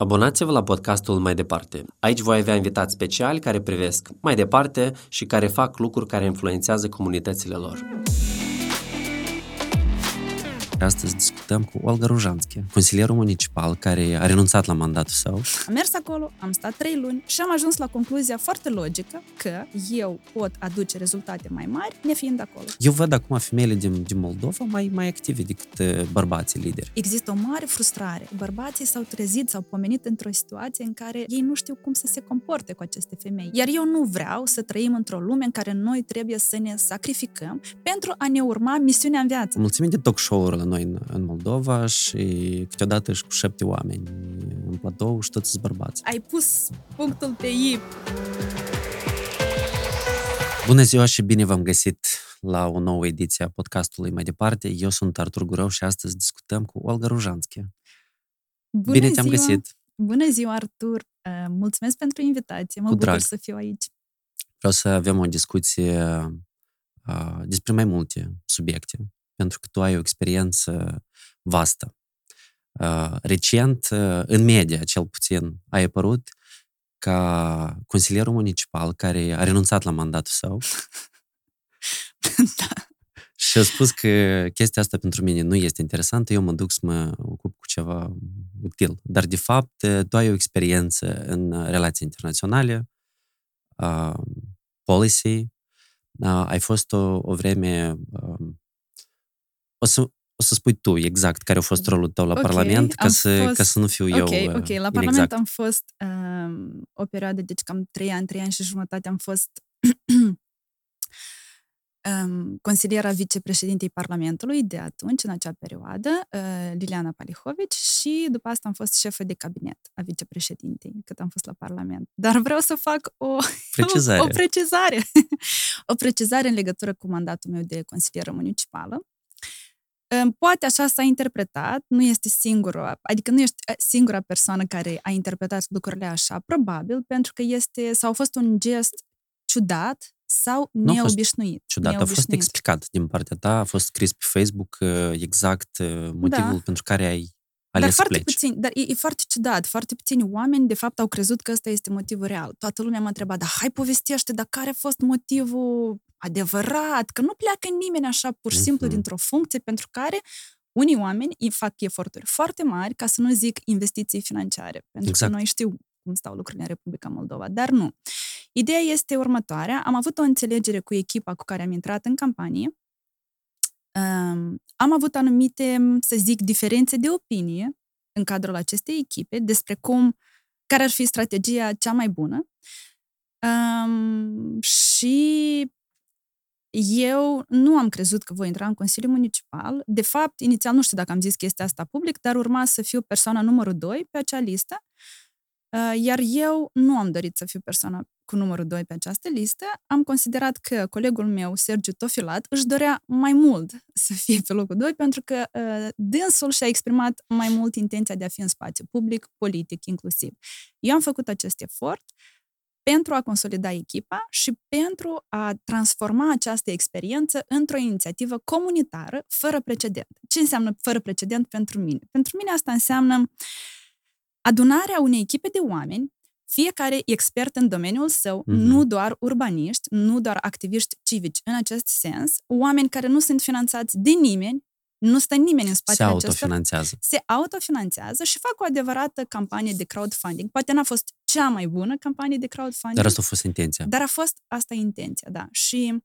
Abonați-vă la podcastul Mai Departe. Aici voi avea invitați speciali care privesc mai departe și care fac lucruri care influențează comunitățile lor. Astăzi discutăm cu Olga Rujanski, consilierul municipal care a renunțat la mandatul său. Am mers acolo, am stat trei luni și am ajuns la concluzia foarte logică că eu pot aduce rezultate mai mari nefiind acolo. Eu văd acum femeile din, din Moldova mai, mai active decât uh, bărbații lideri. Există o mare frustrare. Bărbații s-au trezit, s-au pomenit într-o situație în care ei nu știu cum să se comporte cu aceste femei. Iar eu nu vreau să trăim într-o lume în care noi trebuie să ne sacrificăm pentru a ne urma misiunea în viață. Mulțumim de talk show-urile noi în, în Moldova și câteodată și cu șapte oameni în platou și toți bărbați. Ai pus punctul pe I. Bună ziua și bine v-am găsit la o nouă ediție a podcastului mai departe. Eu sunt Artur Gurău și astăzi discutăm cu Olga Rujanski. Bună bine te-am ziua. găsit! Bună ziua, Artur! Uh, mulțumesc pentru invitație, mă cu bucur drag. să fiu aici. Vreau să avem o discuție uh, despre mai multe subiecte pentru că tu ai o experiență vastă. Uh, recent, uh, în media, cel puțin, ai apărut ca consilierul municipal care a renunțat la mandatul său da. și a spus că chestia asta pentru mine nu este interesantă, eu mă duc să mă ocup cu ceva util. Dar, de fapt, tu ai o experiență în relații internaționale, uh, policy, uh, ai fost o, o vreme uh, o să, o să spui tu exact care a fost rolul tău la Ok, Parlament, ca am să, fost- ca să nu fiu Ok, eu ok. La inexact. Parlament am fost um, o perioadă, deci cam trei ani, trei ani și jumătate am fost um, consiliera vicepreședintei Parlamentului de atunci, în acea perioadă, uh, Liliana Palihovici, și după asta am fost șefă de cabinet a vicepreședintei, cât am fost la Parlament. Dar vreau să fac o Precizare. o precizare. o precizare în legătură cu mandatul meu de consilieră municipală. Ehm, Poate așa s-a interpretat, nu este singura, adică nu ești eh, singura persoană care a interpretat lucrurile așa, probabil, pentru că este, sau a fost un gest ciudat sau Nu a fost neobișnuit. Ciudat, a fost neobișnuit. explicat din partea ta, a fost scris pe Facebook uh, exact uh, motivul Da. pentru care ai Dar ales să foarte pleci. puțin, dar e, e foarte ciudat. Foarte puțini oameni, de fapt, au crezut că ăsta este motivul real. Toată lumea m-a întrebat, dar hai povestește, dar care a fost motivul adevărat? Că nu pleacă nimeni așa pur și simplu Mhm. dintr-o funcție pentru care unii oameni îi fac eforturi foarte mari, ca să nu zic investiții financiare. Pentru Exact. că noi știu cum stau lucrurile în Republica Moldova, dar nu. Ideea este următoarea. Am avut o înțelegere cu echipa cu care am intrat în campanie. Um, am avut anumite, să zic, diferențe de opinie în cadrul acestei echipe despre cum, care ar fi strategia cea mai bună. Um, și eu nu am crezut că voi intra în Consiliul Municipal. De fapt, inițial nu știu dacă am zis chestia asta public, dar urma să fiu persoana numărul 2 pe acea listă. Uh, Iar eu nu am dorit să fiu persoana cu numărul 2 pe această listă. Am considerat că colegul meu, Sergiu Tofilat, își dorea mai mult să fie pe locul 2 pentru că uh, dânsul și-a exprimat mai mult intenția de a fi în spațiu public, politic inclusiv. Eu am făcut acest efort pentru a consolida echipa și pentru a transforma această experiență într-o inițiativă comunitară fără precedent. Ce înseamnă fără precedent pentru mine? Pentru mine asta înseamnă adunarea unei echipe de oameni, fiecare expert în domeniul său, Mhm. nu doar urbaniști, nu doar activiști civici în acest sens, oameni care nu sunt finanțați de nimeni, nu stă nimeni în Se spatele acestor autofinanțează. se autofinanțează și fac o adevărată campanie de crowdfunding. Poate n-a fost cea mai bună campanie de crowdfunding, Dar asta a fost intenția. dar a fost asta intenția, da. Și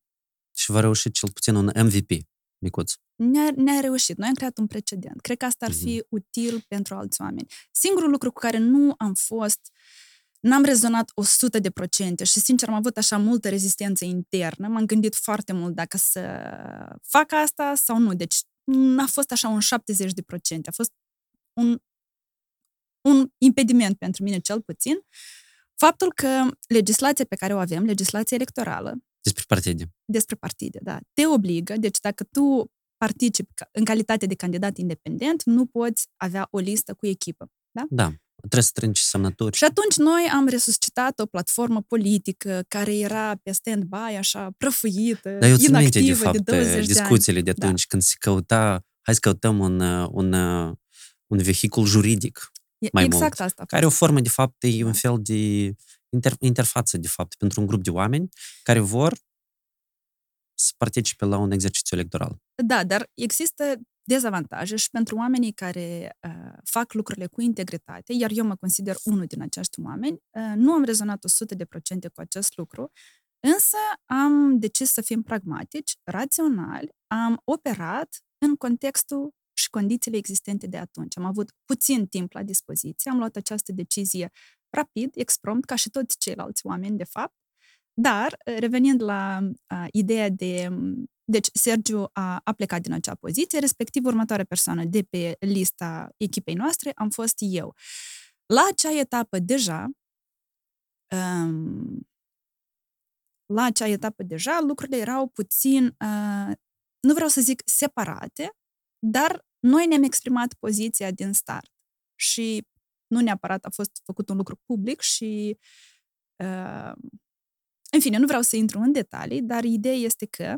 Și va reuși cel puțin un MVP, micuț. ne-a, ne-a reușit. Noi am creat un precedent. Cred că asta ar fi Mhm. util pentru alți oameni. Singurul lucru cu care nu am fost N-am rezonat 100 de procente și, sincer, am avut așa multă rezistență internă. M-am gândit foarte mult dacă să fac asta sau nu. Deci, n-a fost așa un 70 de procente. A fost un, un impediment pentru mine, cel puțin. Faptul că legislația pe care o avem, legislația electorală, Despre partide. despre partide, da, te obligă, deci dacă tu participi ca- în calitate de candidat independent, nu poți avea o listă cu echipă. Da. Trebuie să strângi semnături. Și atunci noi am resuscitat o platformă politică care era pe stand-by, așa, prăfuită, Dar eu țin minte, de inactivă fapt, de 20 de ani. discuțiile de Da. atunci, când se căuta, hai să căutăm un, uh, un, uh, un vehicul juridic. mai exact mult. asta. a Care e o fost. formă, de fapt, e Da. un fel de inter- interfață, de fapt, pentru un grup de oameni care vor să participe la un exercițiu electoral. Da, dar există dezavantaje și pentru oamenii care uh, fac lucrurile cu integritate, iar eu mă consider unul din acești oameni, uh, nu am rezonat 100% cu acest lucru, însă am decis să fim pragmatici, raționali, am operat în contextul și condițiile existente de atunci. Am avut puțin timp la dispoziție, am luat această decizie rapid, exprompt, ca și toți ceilalți oameni, de fapt, dar, uh, revenind la uh, ideea de deci, Sergiu a, a plecat din acea poziție, respectiv următoarea persoană de pe lista echipei noastre am fost eu. La acea etapă deja, um, la acea etapă deja, lucrurile erau puțin, uh, nu vreau să zic separate, dar noi ne-am exprimat poziția din start și nu neapărat a fost făcut un lucru public și uh, în fine, nu vreau să intru în detalii, dar ideea este că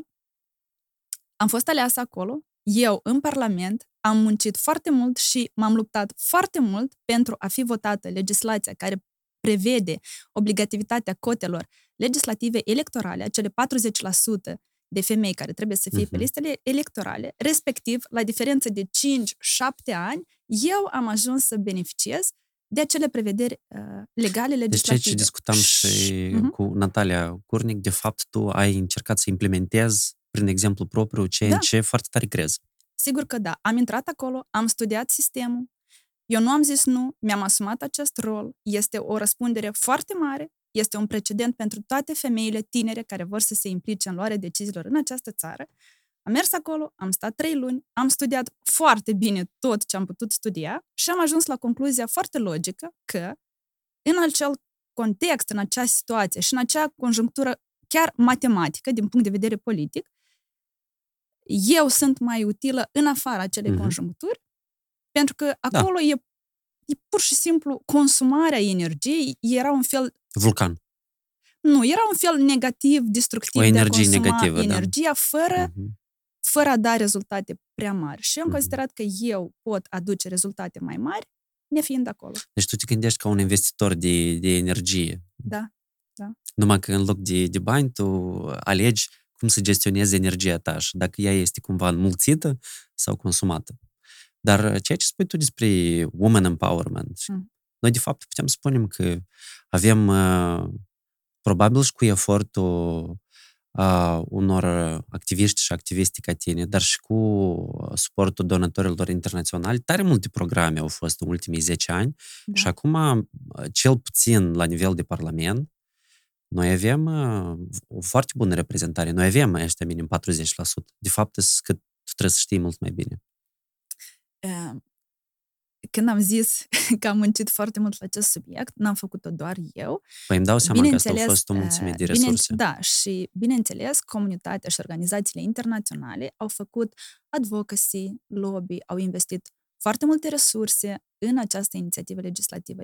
am fost aleasă acolo, eu în Parlament, am muncit foarte mult și m-am luptat foarte mult pentru a fi votată legislația care prevede obligativitatea cotelor legislative electorale, acele 40% de femei care trebuie să fie pe Mhm. listele electorale, respectiv, la diferență de 5-7 ani, eu am ajuns să beneficiez de acele prevederi uh, legale Deci legislative. ceea ce discutam și Mhm. cu Natalia Curnic, de fapt, tu ai încercat să implementezi prin exemplu propriu ceea Da. în ce foarte tare crezi. Sigur că da. Am intrat acolo, am studiat sistemul, eu nu am zis nu, mi-am asumat acest rol, este o răspundere foarte mare, este un precedent pentru toate femeile tinere care vor să se implice în luarea deciziilor în această țară. Am mers acolo, am stat trei luni, am studiat foarte bine tot ce am putut studia și am ajuns la concluzia foarte logică că în acel context, în acea situație și în acea conjunctură chiar matematică, din punct de vedere politic, eu sunt mai utilă în afara acelei Mhm. conjuncturi, pentru că acolo e, e pur și simplu consumarea energiei, era un fel Vulcan. nu, era un fel negativ, destructiv O energie de a consuma negativă, da. energia fără, Mhm. fără a da rezultate prea mari. Și eu am Mhm. considerat că eu pot aduce rezultate mai mari nefiind acolo. Deci tu te gândești ca un investitor de, de energie. Da. Numai că în loc de, de bani, tu alegi cum să gestionezi energia ta și dacă ea este cumva înmulțită sau consumată. Dar ceea ce spui tu despre woman empowerment, Mm. noi de fapt putem spunem că avem uh, probabil și cu efortul uh, unor activiști și activiste ca tine, dar și cu suportul donatorilor internaționali, tare multe programe au fost în ultimii 10 ani Da. și acum, uh, cel puțin la nivel de Parlament, noi avem uh, o foarte bună reprezentare. Noi avem ăștia minim 40%. De fapt, sunt că tu trebuie să știi mult mai bine. Eh, Când am zis că am muncit foarte mult la acest subiect, n-am făcut-o doar eu. Păi îmi dau seama că asta a Bineînțeles, fost o mulțime de eh, bine- resurse. Da, și bineînțeles, comunitatea și organizațiile internaționale au făcut advocacy, lobby, au investit foarte multe resurse în această inițiativă legislativă.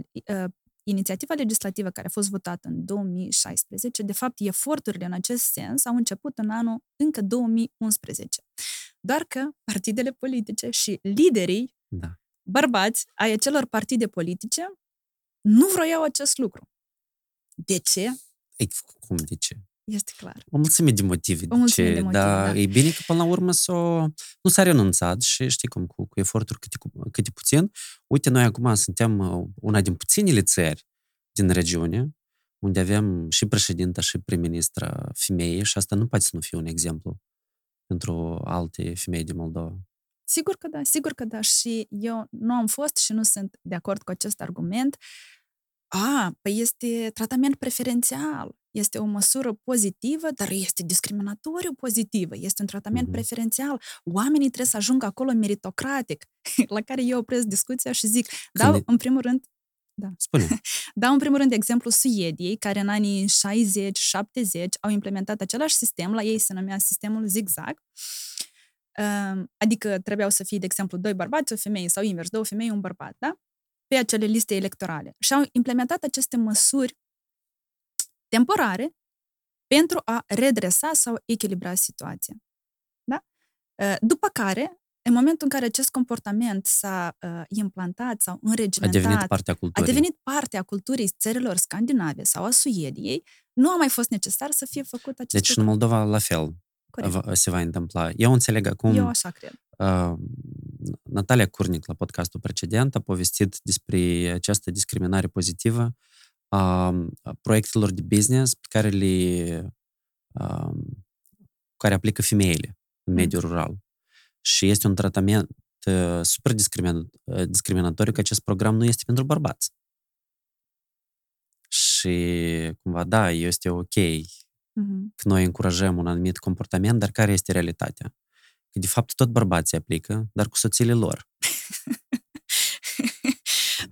Uh, Inițiativa legislativă care a fost votată în 2016, de fapt, eforturile în acest sens au început în anul încă 2011. Doar că partidele politice și liderii Da. bărbați ai acelor partide politice nu vroiau acest lucru. De ce? Ei, cum de ce? Este clar. O mulțime de motive. O mulțime ce, de motive, dar da. e bine că până la urmă s-o, nu s-a renunțat și știi cum, cu, cu eforturi câte, cu- câte puțin. Uite, noi acum suntem uh, una din puținile țări din regiune unde avem și președinta și prim-ministra femeie și asta nu poate să nu fie un exemplu pentru alte femei din Moldova. Sigur că da, sigur că da. Și eu nu am fost și nu sunt de acord cu acest argument. A, păi este tratament preferențial. Este o măsură pozitivă, dar este discriminatoriu pozitivă. Este un tratament Mhm. preferențial. Oamenii trebuie să ajungă acolo meritocratic, la care eu opresc discuția și zic, dau, Când- în primul rând, Spune. Dau în primul rând exemplu Suediei, care în anii 60-70 au implementat același sistem, la ei se numea sistemul zigzag, Ehm, adică trebuiau să fie, de exemplu, doi bărbați, o femeie sau invers, două femei, un bărbat, da? Pe acele liste electorale. Și au implementat aceste măsuri temporare pentru a redresa sau echilibra situația. Da? Eh, După care în momentul în care acest comportament s-a uh, implantat sau A înregimentat, devenit partea a culturii. devenit parte a culturii țărilor scandinave sau a Suediei, nu a mai fost necesar să fie făcut acest Deci în lucru. Moldova la fel Corect. va- se va întâmpla. Eu înțeleg acum... Eu așa cred. Uh, Natalia Curnic, la podcastul precedent, a povestit despre această discriminare pozitivă a a proiectelor de business pe care le uh, care aplică femeile în Mm. mediul rural. Și este un tratament uh, super discrimin- uh, discriminatoriu că acest program nu este pentru bărbați. Și cumva, da, este ok Mhm. că noi încurajăm un anumit comportament, dar care este realitatea? Că de fapt tot bărbații aplică, dar cu soțiile lor.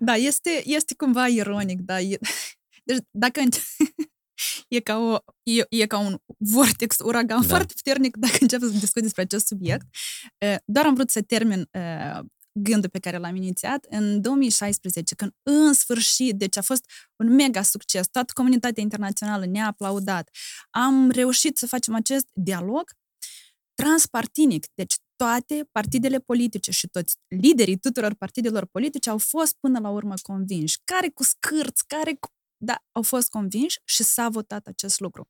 Da, este, este cumva ironic, da. E, deci dacă înce- e ca, o, e, e ca un vortex, uragan Da. da. foarte puternic dacă încep să discut despre acest subiect. Eh, Doar am vrut să termin eh, gândul pe care l-am inițiat în 2016, când în sfârșit, deci a fost un mega succes, toată comunitatea internațională ne-a aplaudat. Am reușit să facem acest dialog transpartinic, deci toate partidele politice și toți liderii tuturor partidelor politice au fost până la urmă convinși. Care cu scârți, care cu... Da, au fost convinși și s-a votat acest lucru.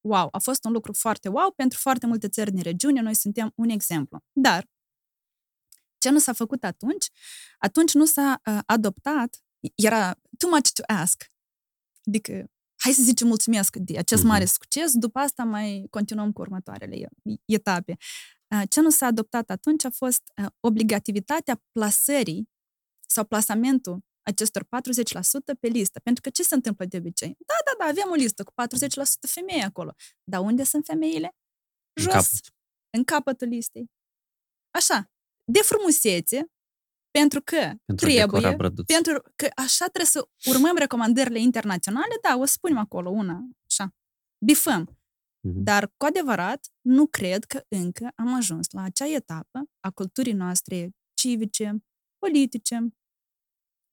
Wow, a fost un lucru foarte wow pentru foarte multe țări din regiune, noi suntem un exemplu. Dar, ce nu s-a făcut atunci? Atunci nu s-a uh, adoptat, era too much to ask. Adică, hai să zicem mulțumesc de acest Mhm. mare succes, după asta mai continuăm cu următoarele e- etape. Uh, Ce nu s-a adoptat atunci a fost uh, obligativitatea plasării sau plasamentul acestor 40% pe listă. Pentru că ce se întâmplă de obicei? Da, da, da, avem o listă cu 40% femei acolo. Dar unde sunt femeile? În Jos, capăt. în capătul listei. Așa, de frumusețe, pentru că Pentru a decora trebuie, brăduț. pentru că așa trebuie să urmăm recomandările internaționale, da, o să spunem acolo una, așa, bifăm. Mhm. Dar, cu adevărat, nu cred că încă am ajuns la acea etapă a culturii noastre civice, politice,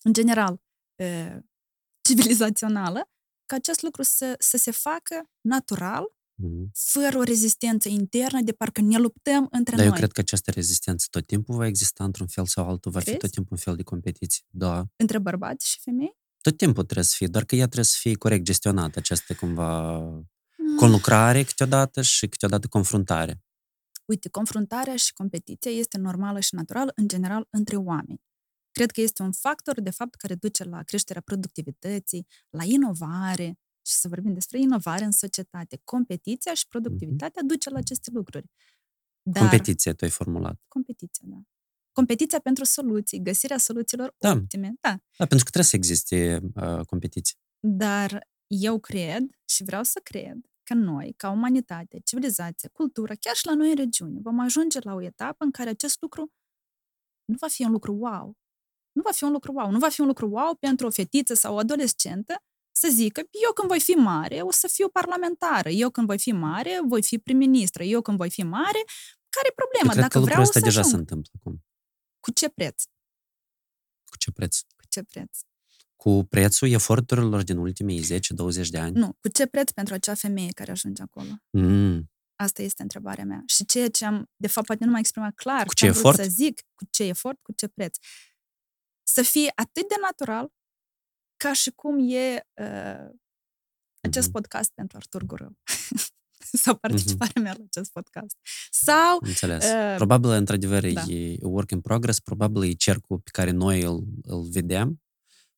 în general, e, civilizațională, ca acest lucru să, să se facă natural, Mhm. fără o rezistență internă, de parcă ne luptăm între Dar noi. eu cred că această rezistență tot timpul va exista într-un fel sau altul, va fi Crezi? tot timpul un fel de competiție. Da. Între bărbați și femei? Tot timpul trebuie să fie, doar că ea trebuie să fie corect gestionată, această cumva Mm. Conlucrare câteodată și câteodată confruntare. Uite, confruntarea și competiția este normală și naturală, în general, între oameni. Cred că este un factor, de fapt, care duce la creșterea productivității, la inovare, și să vorbim despre inovare în societate. Competiția și productivitatea duce la aceste lucruri. Dar Competiție, tu ai formulat. competiția, da. Competiția pentru soluții, găsirea soluțiilor Da. optime, da. Da, pentru că trebuie să existe uh, competiție. Dar eu cred și vreau să cred că noi, ca umanitate, civilizație, cultură, chiar și la noi în regiune, vom ajunge la o etapă în care acest lucru nu va fi un lucru wow. Nu va fi un lucru wow. Nu va fi un lucru wow pentru o fetiță sau o adolescentă să zică, eu când voi fi mare, o să fiu parlamentară, eu când voi fi mare, voi fi prim-ministră, eu când voi fi mare, care e Eu problema? cred Dacă că lucrul vreau ăsta să deja ajung. se întâmplă acum. Cu ce preț? Cu ce preț? Cu ce preț? Cu prețul eforturilor din ultimii 10-20 de ani? Nu, cu ce preț pentru acea femeie care ajunge acolo? Mm. Asta este întrebarea mea. Și ceea ce am, de fapt, poate nu m-am exprimat clar, Cu ce ce am vrut efort? să zic, cu ce efort, cu ce preț. Să fie atât de natural ca și cum e uh, acest Mhm. podcast pentru Artur Gurău. Sau participarea mea la acest podcast. Sau, Înțeles. Uh, probabil, într-adevăr, da. e work in progress, probabil e cercul pe care noi îl, îl vedem,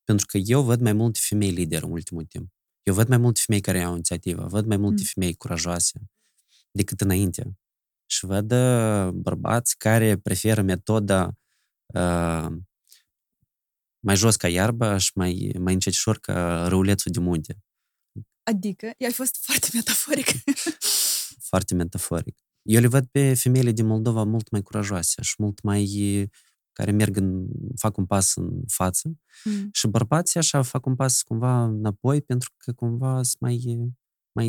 pentru că eu văd mai multe femei lideri în ultimul timp. Eu văd mai multe femei care au inițiativă, văd mai multe Mm. femei curajoase decât înainte. Și văd uh, bărbați care preferă metoda uh, mai jos ca iarba și mai, mai încetișor ca răulețul de munte. adică, i-ai fost foarte metaforic. foarte metaforic. Eu le văd pe femeile din Moldova mult mai curajoase și mult mai care merg în, fac un pas în față Mm. și bărbații așa fac un pas cumva înapoi pentru că cumva sunt mai, mai,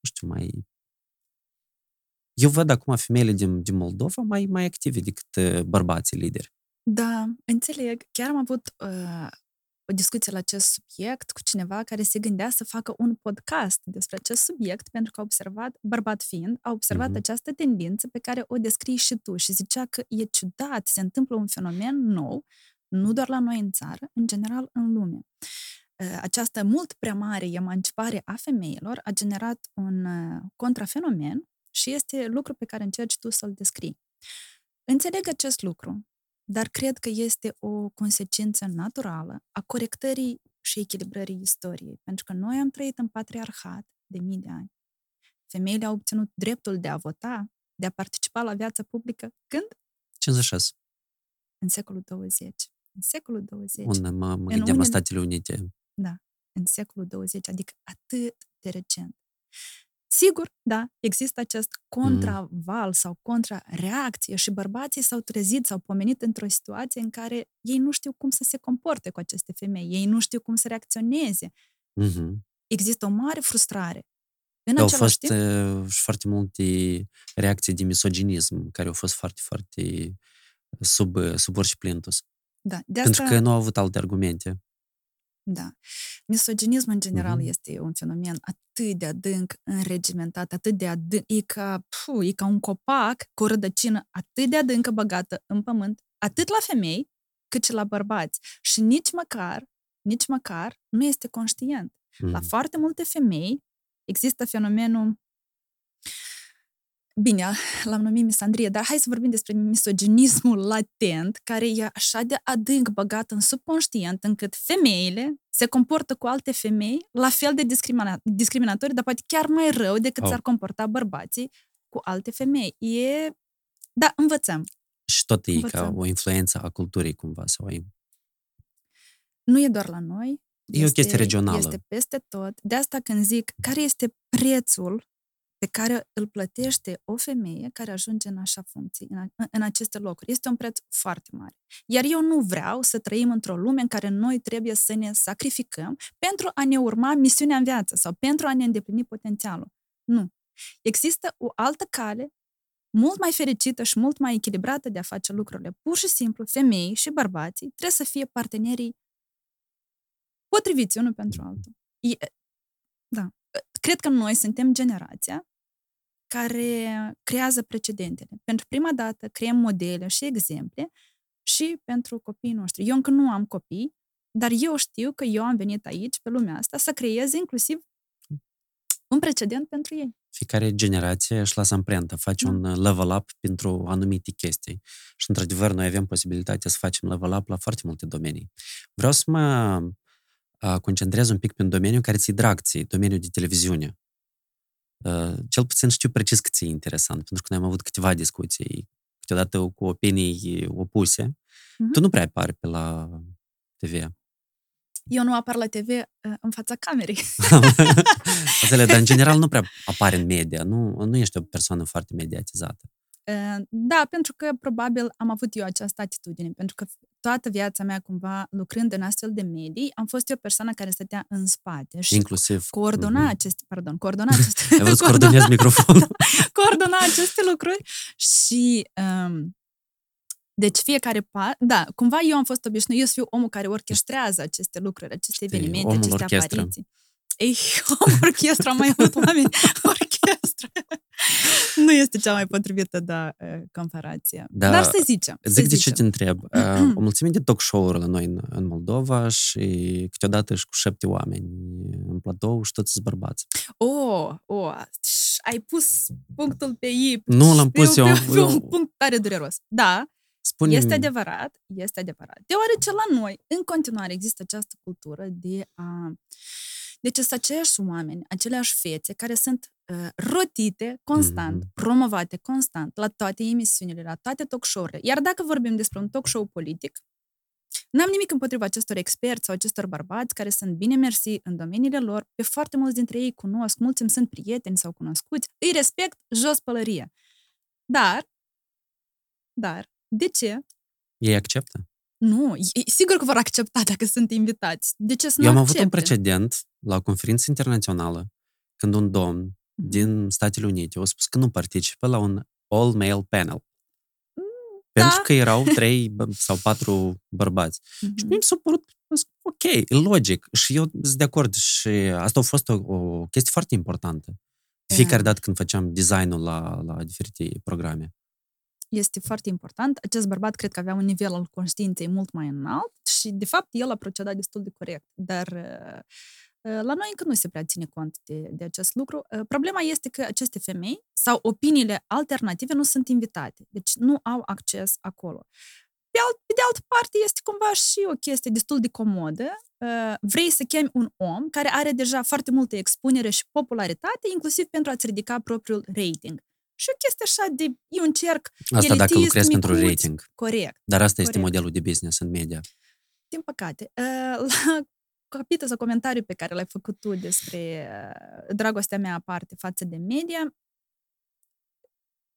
nu știu, mai... Eu văd acum femeile din, din Moldova mai, mai active decât uh, bărbații lideri. Da, înțeleg. Chiar am avut uh, o discuție la acest subiect cu cineva care se gândea să facă un podcast despre acest subiect pentru că a observat, bărbat fiind, a observat Mhm. această tendință pe care o descrii și tu și zicea că e ciudat, se întâmplă un fenomen nou, nu doar la noi în țară, în general în lume. Uh, Această mult prea mare emancipare a femeilor a generat un uh, contrafenomen și este lucru pe care încerci tu să-l descrii. Înțeleg acest lucru, dar cred că este o consecință naturală a corectării și echilibrării istoriei, pentru că noi am trăit în patriarhat de mii de ani. Femeile au obținut dreptul de a vota, de a participa la viața publică când? 56. În secolul 20. În secolul 20. Unde mă, mă În gândeam la unele- Statele Unite. în secolul 20, adică atât de recent. Sigur, da, există acest contraval sau contrareacție și bărbații s-au trezit, s-au pomenit într-o situație în care ei nu știu cum să se comporte cu aceste femei, ei nu știu cum să reacționeze. Mhm. Există o mare frustrare. În Au același fost timp, uh, și foarte multe reacții de misoginism, care au fost foarte, foarte sub, sub orice plintus. da, de Pentru asta, că nu au avut alte argumente. Da. Misoginismul, în general, Mhm. este un fenomen atât de adânc înregimentat, atât de adânc, e ca, puh, e ca un copac cu o rădăcină atât de adâncă băgată în pământ, atât la femei, cât și la bărbați. Și nici măcar, nici măcar nu este conștient. La Mhm. foarte multe femei există fenomenul Bine, l-am numit misandrie, dar hai să vorbim despre misoginismul latent, care e așa de adânc băgat în subconștient, încât femeile se comportă cu alte femei la fel de discrimina- discriminatorii, dar poate chiar mai rău decât Oh. s-ar comporta bărbații cu alte femei. E... Da, învățăm. Și tot e ca Învățăm. o influență a culturii cumva. Sau e... Nu e doar la noi. E o chestie regională. Este peste tot. De asta când zic care este prețul pe care îl plătește o femeie care ajunge în așa funcții, în, a, în aceste locuri. Este un preț foarte mare. Iar eu nu vreau să trăim într-o lume în care noi trebuie să ne sacrificăm pentru a ne urma misiunea în viață sau pentru a ne îndeplini potențialul. Nu. Există o altă cale mult mai fericită și mult mai echilibrată de a face lucrurile. Pur și simplu, femei și bărbații trebuie să fie partenerii potriviți unul pentru altul. E, da. Cred că noi suntem generația care creează precedentele. Pentru prima dată creăm modele și exemple și pentru copiii noștri. Eu încă nu am copii, dar eu știu că eu am venit aici, pe lumea asta, să creez inclusiv un precedent pentru ei. Fiecare generație își lasă amprenta, face Da. un uh, level up pentru anumite chestii. Și, într-adevăr, noi avem posibilitatea să facem level up la foarte multe domenii. Vreau să mă uh, concentrez un pic pe un domeniu care ți-i drag ție, domeniul de televiziune. Uh, Cel puțin știu precis că ți-e interesant, pentru că noi am avut câteva discuții, câteodată cu opinii opuse. Mhm. Tu nu prea apari pe la TV. Eu nu apar la TV uh, în fața camerei. Înțeleg, dar în general nu prea apare în media, nu, nu ești o persoană foarte mediatizată. Uh, Da, pentru că probabil am avut eu această atitudine, pentru că toată viața mea cumva lucrând în astfel de medii, am fost eu persoana care stătea în spate și Inclusiv... coordona Mhm. aceste, pardon, coordona aceste, Ai vrut să coordona, coordonezi microfonul. coordona aceste lucruri și um, deci fiecare pa, da, cumva eu am fost obișnuit, eu să fiu omul care orchestrează aceste lucruri, aceste Știi, evenimente, omul aceste orchestră. apariții. Ei, omul orchestra, mai mult oameni, orchestră. nu este cea mai potrivită, da, uh, comparație. Da, Dar să zicem. să Zic de ce zicem. te întreb. Uh, O mulțime de talk show-uri la noi în, în Moldova și câteodată și cu șapte oameni în platou și toți sunt bărbați. Oh, oh, ș, ai pus punctul pe I. Nu l-am pus pe, eu, Pe, pe un eu- punct tare dureros. Da, Spune este adevărat, este adevărat. Deoarece la noi, în continuare, există această cultură de a... Deci sunt aceiași oameni, aceleași fețe care sunt uh, rotite constant, Mhm. promovate constant la toate emisiunile, la toate talk show-urile. Iar dacă vorbim despre un talk show politic, N-am nimic împotriva acestor experți sau acestor bărbați care sunt bine mersi în domeniile lor. Pe foarte mulți dintre ei cunosc, mulți îmi sunt prieteni sau cunoscuți. Îi respect jos pălărie. Dar, dar, de ce? Ei acceptă. Nu, e- sigur că vor accepta dacă sunt invitați. De ce să nu Eu am avut un accepte? precedent la o conferință internațională când un domn Mhm. Din Statele Unite a spus că nu participă la un all-male panel. Mm, Pentru da. că erau trei bă- sau patru bărbați. Și Mhm. mie mi s-a părut, zic, ok, e logic. Și eu sunt de acord și asta a fost o, o chestie foarte importantă. De fiecare dată când făceam designul la, la diferite programe. Este foarte important. Acest bărbat cred că avea un nivel al conștiinței mult mai înalt și, de fapt, el a procedat destul de corect. Dar uh, la noi încă nu se prea ține cont de, de acest lucru. Problema este că aceste femei sau opiniile alternative nu sunt invitate, deci nu au acces acolo. Pe, alt, pe de altă parte, este cumva și o chestie destul de comodă. Vrei să chemi un om care are deja foarte multă expunere și popularitate, inclusiv pentru a-ți ridica propriul rating. Și o chestie așa de... E un cerc Asta dacă lucrezi pentru rating. Corect. Dar asta corect. este modelul de business în media. Din păcate. La capitol sau comentariu pe care l-ai făcut tu despre dragostea mea aparte față de media,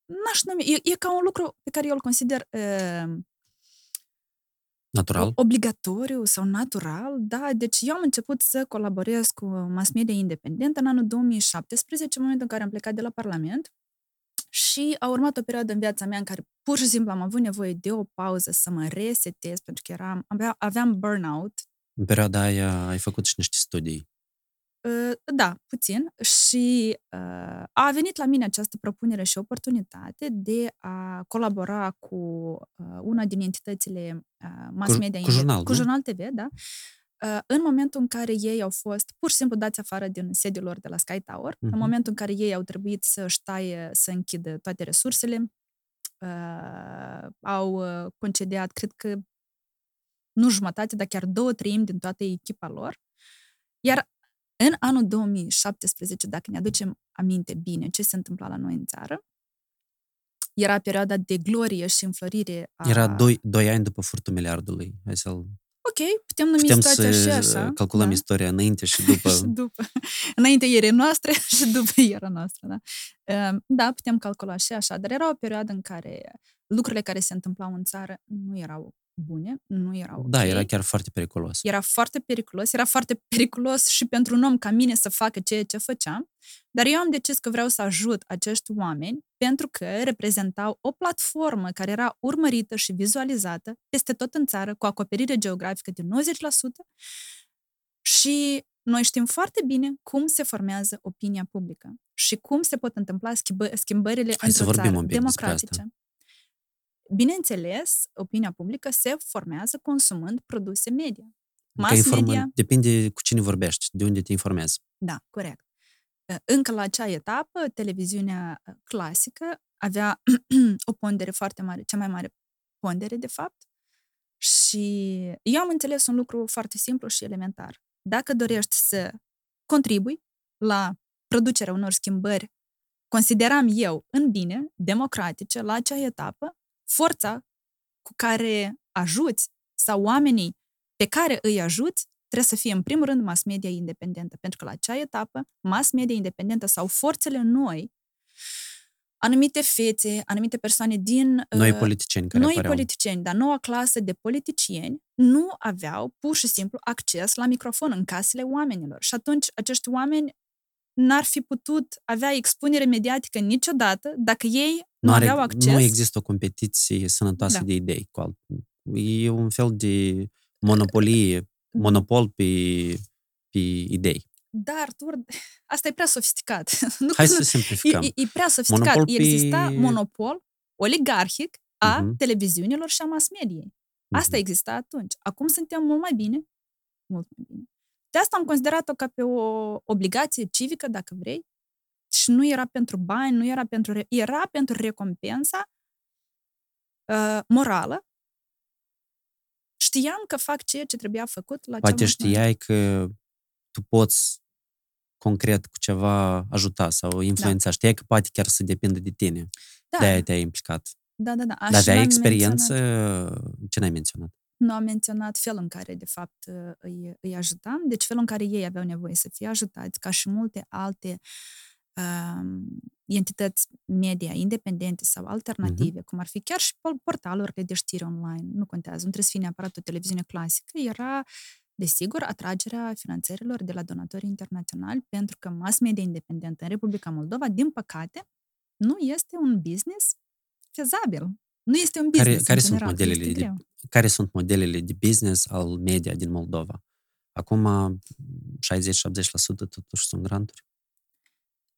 n-aș numi, e, e ca un lucru pe care eu îl consider uh, Natural? obligatoriu sau natural, da. Deci eu am început să colaborez cu mass media independentă în anul 2017, în momentul în care am plecat de la Parlament și a urmat o perioadă în viața mea în care pur și simplu am avut nevoie de o pauză să mă resetez, pentru că eram, aveam burnout. În perioada aia ai făcut și niște studii. Da, puțin. Și uh, a venit la mine această propunere și oportunitate de a colabora cu uh, una din entitățile uh, mass media cu, cu jurnal, cu Jurnal TV, da? Uh, în momentul în care ei au fost pur și simplu dați afară din sediul lor de la Sky Tower, uh-huh. în momentul în care ei au trebuit să-și taie, să închidă toate resursele, uh, au concediat, cred că nu jumătate, dar chiar două treimi din toată echipa lor. Iar în anul 2017, dacă ne aducem aminte bine ce se întâmpla la noi în țară, era perioada de glorie și înflorire a... Era doi, doi ani după furtul miliardului. Hai să-l... Ok, putem numi putem situația să și așa. calculăm da? istoria înainte și după. și după. Înainte era noastră și după era noastră, da. Ehm, da, putem calcula și așa, dar era o perioadă în care lucrurile care se întâmplau în țară nu erau bune, nu erau okay. Da, era chiar foarte periculos. Era foarte periculos, era foarte periculos și pentru un om ca mine să facă ceea ce făceam, dar eu am decis că vreau să ajut acești oameni pentru că reprezentau o platformă care era urmărită și vizualizată peste tot în țară, cu acoperire geografică de 90% și noi știm foarte bine cum se formează opinia publică și cum se pot întâmpla schimbă- schimbările Hai într-o țară democratice. Bineînțeles, opinia publică se formează consumând produse media. Mass informă, media... Depinde cu cine vorbești, de unde te informezi. Da, corect. Încă la acea etapă, televiziunea clasică avea o pondere foarte mare, cea mai mare pondere, de fapt. Și eu am înțeles un lucru foarte simplu și elementar. Dacă dorești să contribui la producerea unor schimbări, consideram eu în bine, democratice, la acea etapă, forța cu care ajuți sau oamenii pe care îi ajuți trebuie să fie, în primul rând, mass media independentă. Pentru că la acea etapă, mass media independentă sau forțele noi, anumite fețe, anumite persoane din... Noi politicieni care Noi apăreau. politicieni, dar noua clasă de politicieni nu aveau pur și simplu acces la microfon în casele oamenilor. Și atunci acești oameni n-ar fi putut avea expunere mediatică niciodată dacă ei nu, nu are, aveau acces. Nu există o competiție sănătoasă da. de idei. Cu alt, e un fel de monopolie, monopol pe, pe idei. Da, Artur, asta e prea sofisticat. Nu, Hai să simplificăm. E, e, e prea sofisticat. Monopol pe... Exista monopol oligarhic a uh-huh. televiziunilor și a mass mediei. Asta uh-huh. exista atunci. Acum suntem mult mai bine. Mult mai bine. De asta am considerat-o ca pe o obligație civică, dacă vrei, și nu era pentru bani, nu era pentru... Era pentru recompensa uh, morală. Știam că fac ceea ce trebuia făcut la Poate cea știai că tu poți concret cu ceva ajuta sau influența. Da. Știai că poate chiar să depindă de tine. Da. De-aia te-ai implicat. Da, da, da. Dar aveai experiență? Menționat. Ce n-ai menționat? Nu am menționat felul în care, de fapt, îi, îi ajutam, deci felul în care ei aveau nevoie să fie ajutați, ca și multe alte uh, entități media independente sau alternative, uh-huh. cum ar fi chiar și portalurile de știri online, nu contează, nu trebuie să fie neapărat o televiziune clasică, era, desigur, atragerea finanțărilor de la donatori internaționali, pentru că mass media independentă în Republica Moldova, din păcate, nu este un business fezabil. Nu este un business care, care în general, sunt modelele de, Care sunt modelele de business al media din Moldova? Acum 60-70% totuși sunt granturi.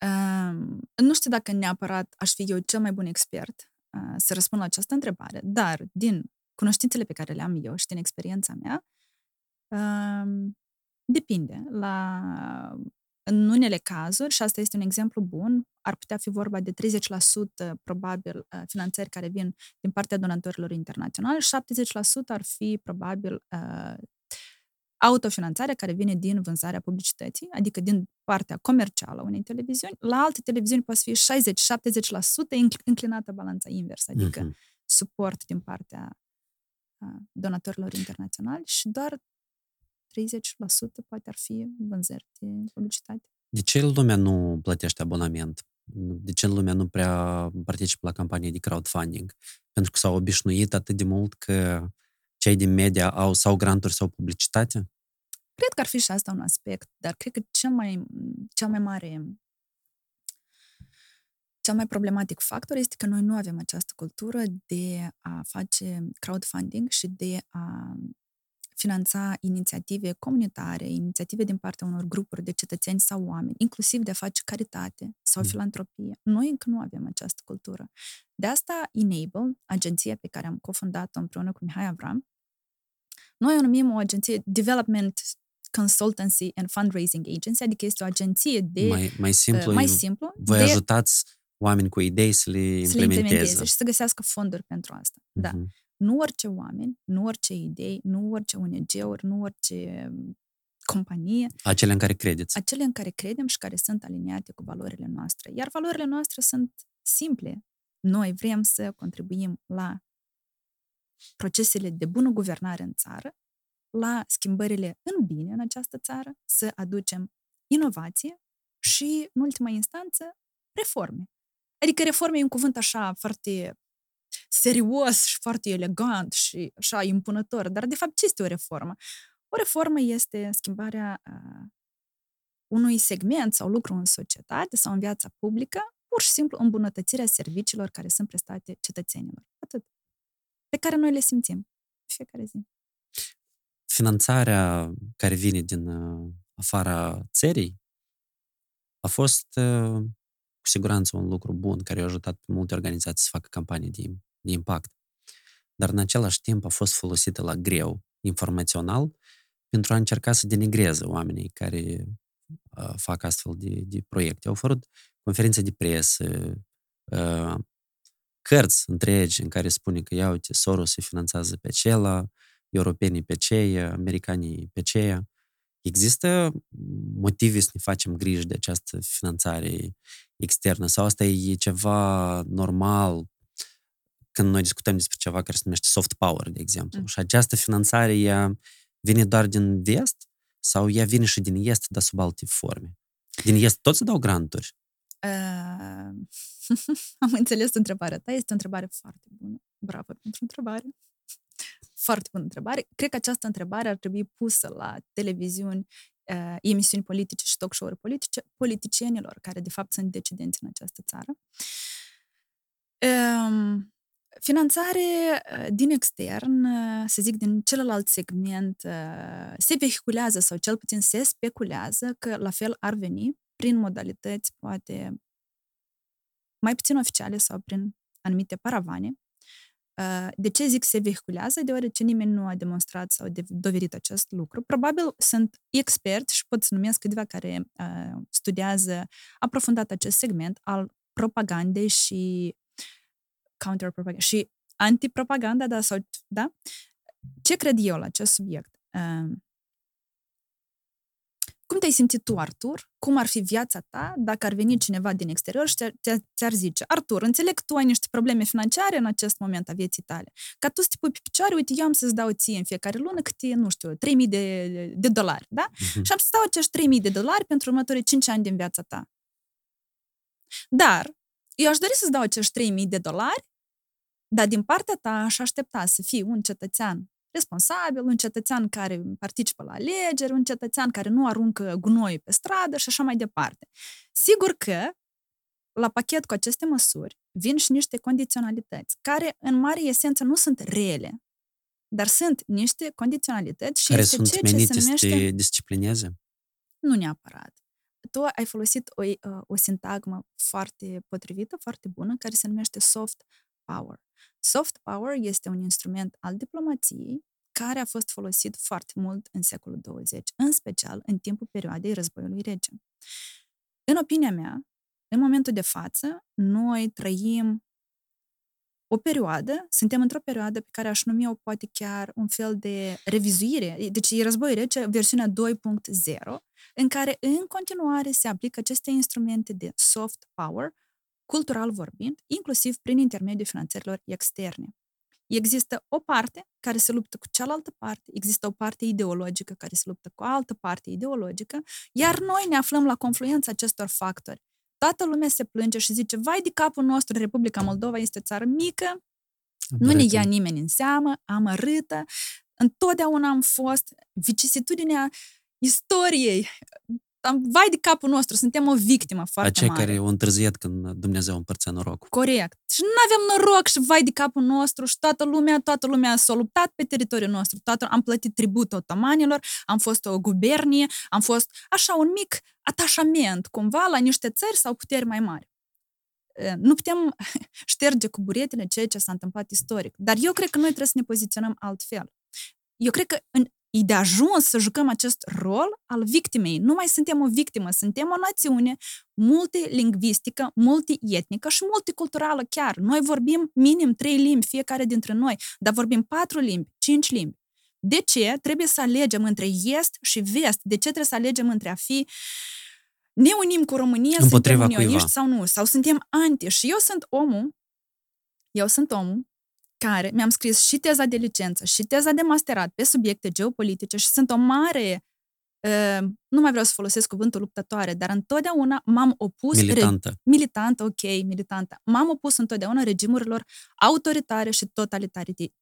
Uh, nu știu dacă neapărat aș fi eu cel mai bun expert uh, să răspund la această întrebare, dar din cunoștințele pe care le am eu și din experiența mea, uh, depinde. La, în unele cazuri, și asta este un exemplu bun, ar putea fi vorba de 30% probabil uh, finanțări care vin din partea donatorilor internaționale și 70% ar fi probabil uh, autofinanțarea care vine din vânzarea publicității, adică din partea comercială a unei televiziuni. La alte televiziuni poate fi 60-70% înclinată balanța inversă, adică uh-huh. suport din partea donatorilor internaționali și doar 30% poate ar fi vânzări de publicitate. De ce lumea nu plătește abonament? De ce lumea nu prea participă la campanii de crowdfunding? Pentru că s-au obișnuit atât de mult că cei din media au sau granturi sau publicitate? Cred că ar fi și asta un aspect, dar cred că cel mai, cel mai mare cel mai problematic factor este că noi nu avem această cultură de a face crowdfunding și de a finanța inițiative comunitare, inițiative din partea unor grupuri de cetățeni sau oameni, inclusiv de a face caritate sau mm. filantropie. Noi încă nu avem această cultură. De asta Enable, agenția pe care am cofondat-o împreună cu Mihai Avram, noi o numim o agenție Development Consultancy and Fundraising Agency, adică este o agenție de... Mai, mai simplu, uh, mai simplu vă de, ajutați oameni cu idei să le implementeze. Să le implementeze și să găsească fonduri pentru asta. Uh-huh. Da. Mhm. Nu orice oameni, nu orice idei, nu orice ONG-uri, nu orice um, companie. Acele în care credeți. Acele în care credem și care sunt aliniate cu valorile noastre. Iar valorile noastre sunt simple. Noi vrem să contribuim la procesele de bună guvernare în țară, la schimbările în bine în această țară, să aducem inovație și, în ultima instanță, reforme. Adică reforme e un cuvânt așa foarte serios și foarte elegant și așa impunător, dar de fapt ce este o reformă? O reformă este schimbarea uh, unui segment sau lucru în societate sau în viața publică, pur și simplu îmbunătățirea serviciilor care sunt prestate cetățenilor. Atât. Pe care noi le simțim fiecare zi. Finanțarea care vine din uh, afara țării a fost uh, cu siguranță un lucru bun care a ajutat multe organizații să facă campanii de, de impact. Dar în același timp a fost folosită la greu, informațional, pentru a încerca să denigreze oamenii care uh, fac astfel de, de proiecte. Au fost conferințe de presă, uh, cărți întregi în care spune că, ia uite, Soros se finanțează pe acela, europenii pe ceea, americanii pe ceea. Există motive să ne facem griji de această finanțare externă sau asta e ceva normal când noi discutăm despre ceva care se numește soft power, de exemplu. Mm. Și această finanțare ea vine doar din vest sau ea vine și din est, dar sub alte forme? Din est tot se dau granturi? Uh, am înțeles întrebarea ta. Este o întrebare foarte bună. Bravo pentru întrebare. Foarte bună întrebare. Cred că această întrebare ar trebui pusă la televiziuni, uh, emisiuni politice și talk show-uri politice, politicienilor care de fapt sunt decidenți în această țară. Um, Finanțare uh, din extern, uh, să zic, din celălalt segment, uh, se vehiculează sau cel puțin se speculează că la fel ar veni prin modalități poate mai puțin oficiale sau prin anumite paravane. De ce zic se vehiculează? Deoarece nimeni nu a demonstrat sau dovedit acest lucru. Probabil sunt experți și pot să numesc câteva care studiază aprofundat acest segment al propagandei și counter-propaganda și antipropaganda, da, sau, da? Ce cred eu la acest subiect? Uh, cum te-ai simțit tu, Artur? Cum ar fi viața ta dacă ar veni cineva din exterior și ți-ar zice Artur, înțeleg că tu ai niște probleme financiare în acest moment a vieții tale. Ca tu să te pui pe picioare, uite, eu am să-ți dau ție în fiecare lună câte, nu știu, 3000 de, de dolari, da? Uh-huh. Și am să dau acești 3000 de dolari pentru următorii 5 ani din viața ta. Dar eu aș dori să-ți dau acești 3000 de dolari dar din partea ta aș aștepta să fii un cetățean responsabil, un cetățean care participă la alegeri, un cetățean care nu aruncă gunoi pe stradă și așa mai departe. Sigur că la pachet cu aceste măsuri vin și niște condiționalități care în mare esență nu sunt rele, dar sunt niște condiționalități și Care este sunt ceea ce se menite să numește... te disciplineze? Nu neapărat. Tu ai folosit o, uh, o sintagmă foarte potrivită, foarte bună, care se numește soft power. Soft power este un instrument al diplomației care a fost folosit foarte mult în secolul 20, în special în timpul perioadei războiului rece. În opinia mea, în momentul de față, noi trăim o perioadă, suntem într-o perioadă pe care aș numi-o poate chiar un fel de revizuire, deci e război rece, versiunea 2.0, în care în continuare se aplică aceste instrumente de soft power, cultural vorbind, inclusiv prin intermediul finanțărilor externe. Există o parte care se luptă cu cealaltă parte, există o parte ideologică care se luptă cu o altă parte ideologică, iar noi ne aflăm la confluența acestor factori. Toată lumea se plânge și zice, vai de capul nostru, Republica Moldova este o țară mică, Amărâtă. nu ne ia nimeni în seamă, amărâtă, întotdeauna am fost vicisitudinea istoriei, am, vai de capul nostru, suntem o victimă foarte Aceia mare. care au întârziat când Dumnezeu împărțea norocul. Corect. Și nu avem noroc și vai de capul nostru și toată lumea, toată lumea s-a luptat pe teritoriul nostru. Toată, am plătit tribut otomanilor, am fost o gubernie, am fost așa un mic atașament cumva la niște țări sau puteri mai mari. Nu putem șterge cu buretele ceea ce s-a întâmplat istoric. Dar eu cred că noi trebuie să ne poziționăm altfel. Eu cred că în e de ajuns să jucăm acest rol al victimei. Nu mai suntem o victimă, suntem o națiune multilingvistică, multietnică și multiculturală chiar. Noi vorbim minim trei limbi fiecare dintre noi, dar vorbim patru limbi, cinci limbi. De ce trebuie să alegem între est și vest? De ce trebuie să alegem între a fi ne unim cu România, Împotriva suntem unioniști cuiva. sau nu? Sau suntem anti? Și eu sunt omul, eu sunt omul care mi-am scris și teza de licență și teza de masterat pe subiecte geopolitice și sunt o mare, uh, nu mai vreau să folosesc cuvântul luptătoare, dar întotdeauna m-am opus... Militantă. Re, militantă, ok, militantă. M-am opus întotdeauna regimurilor autoritare și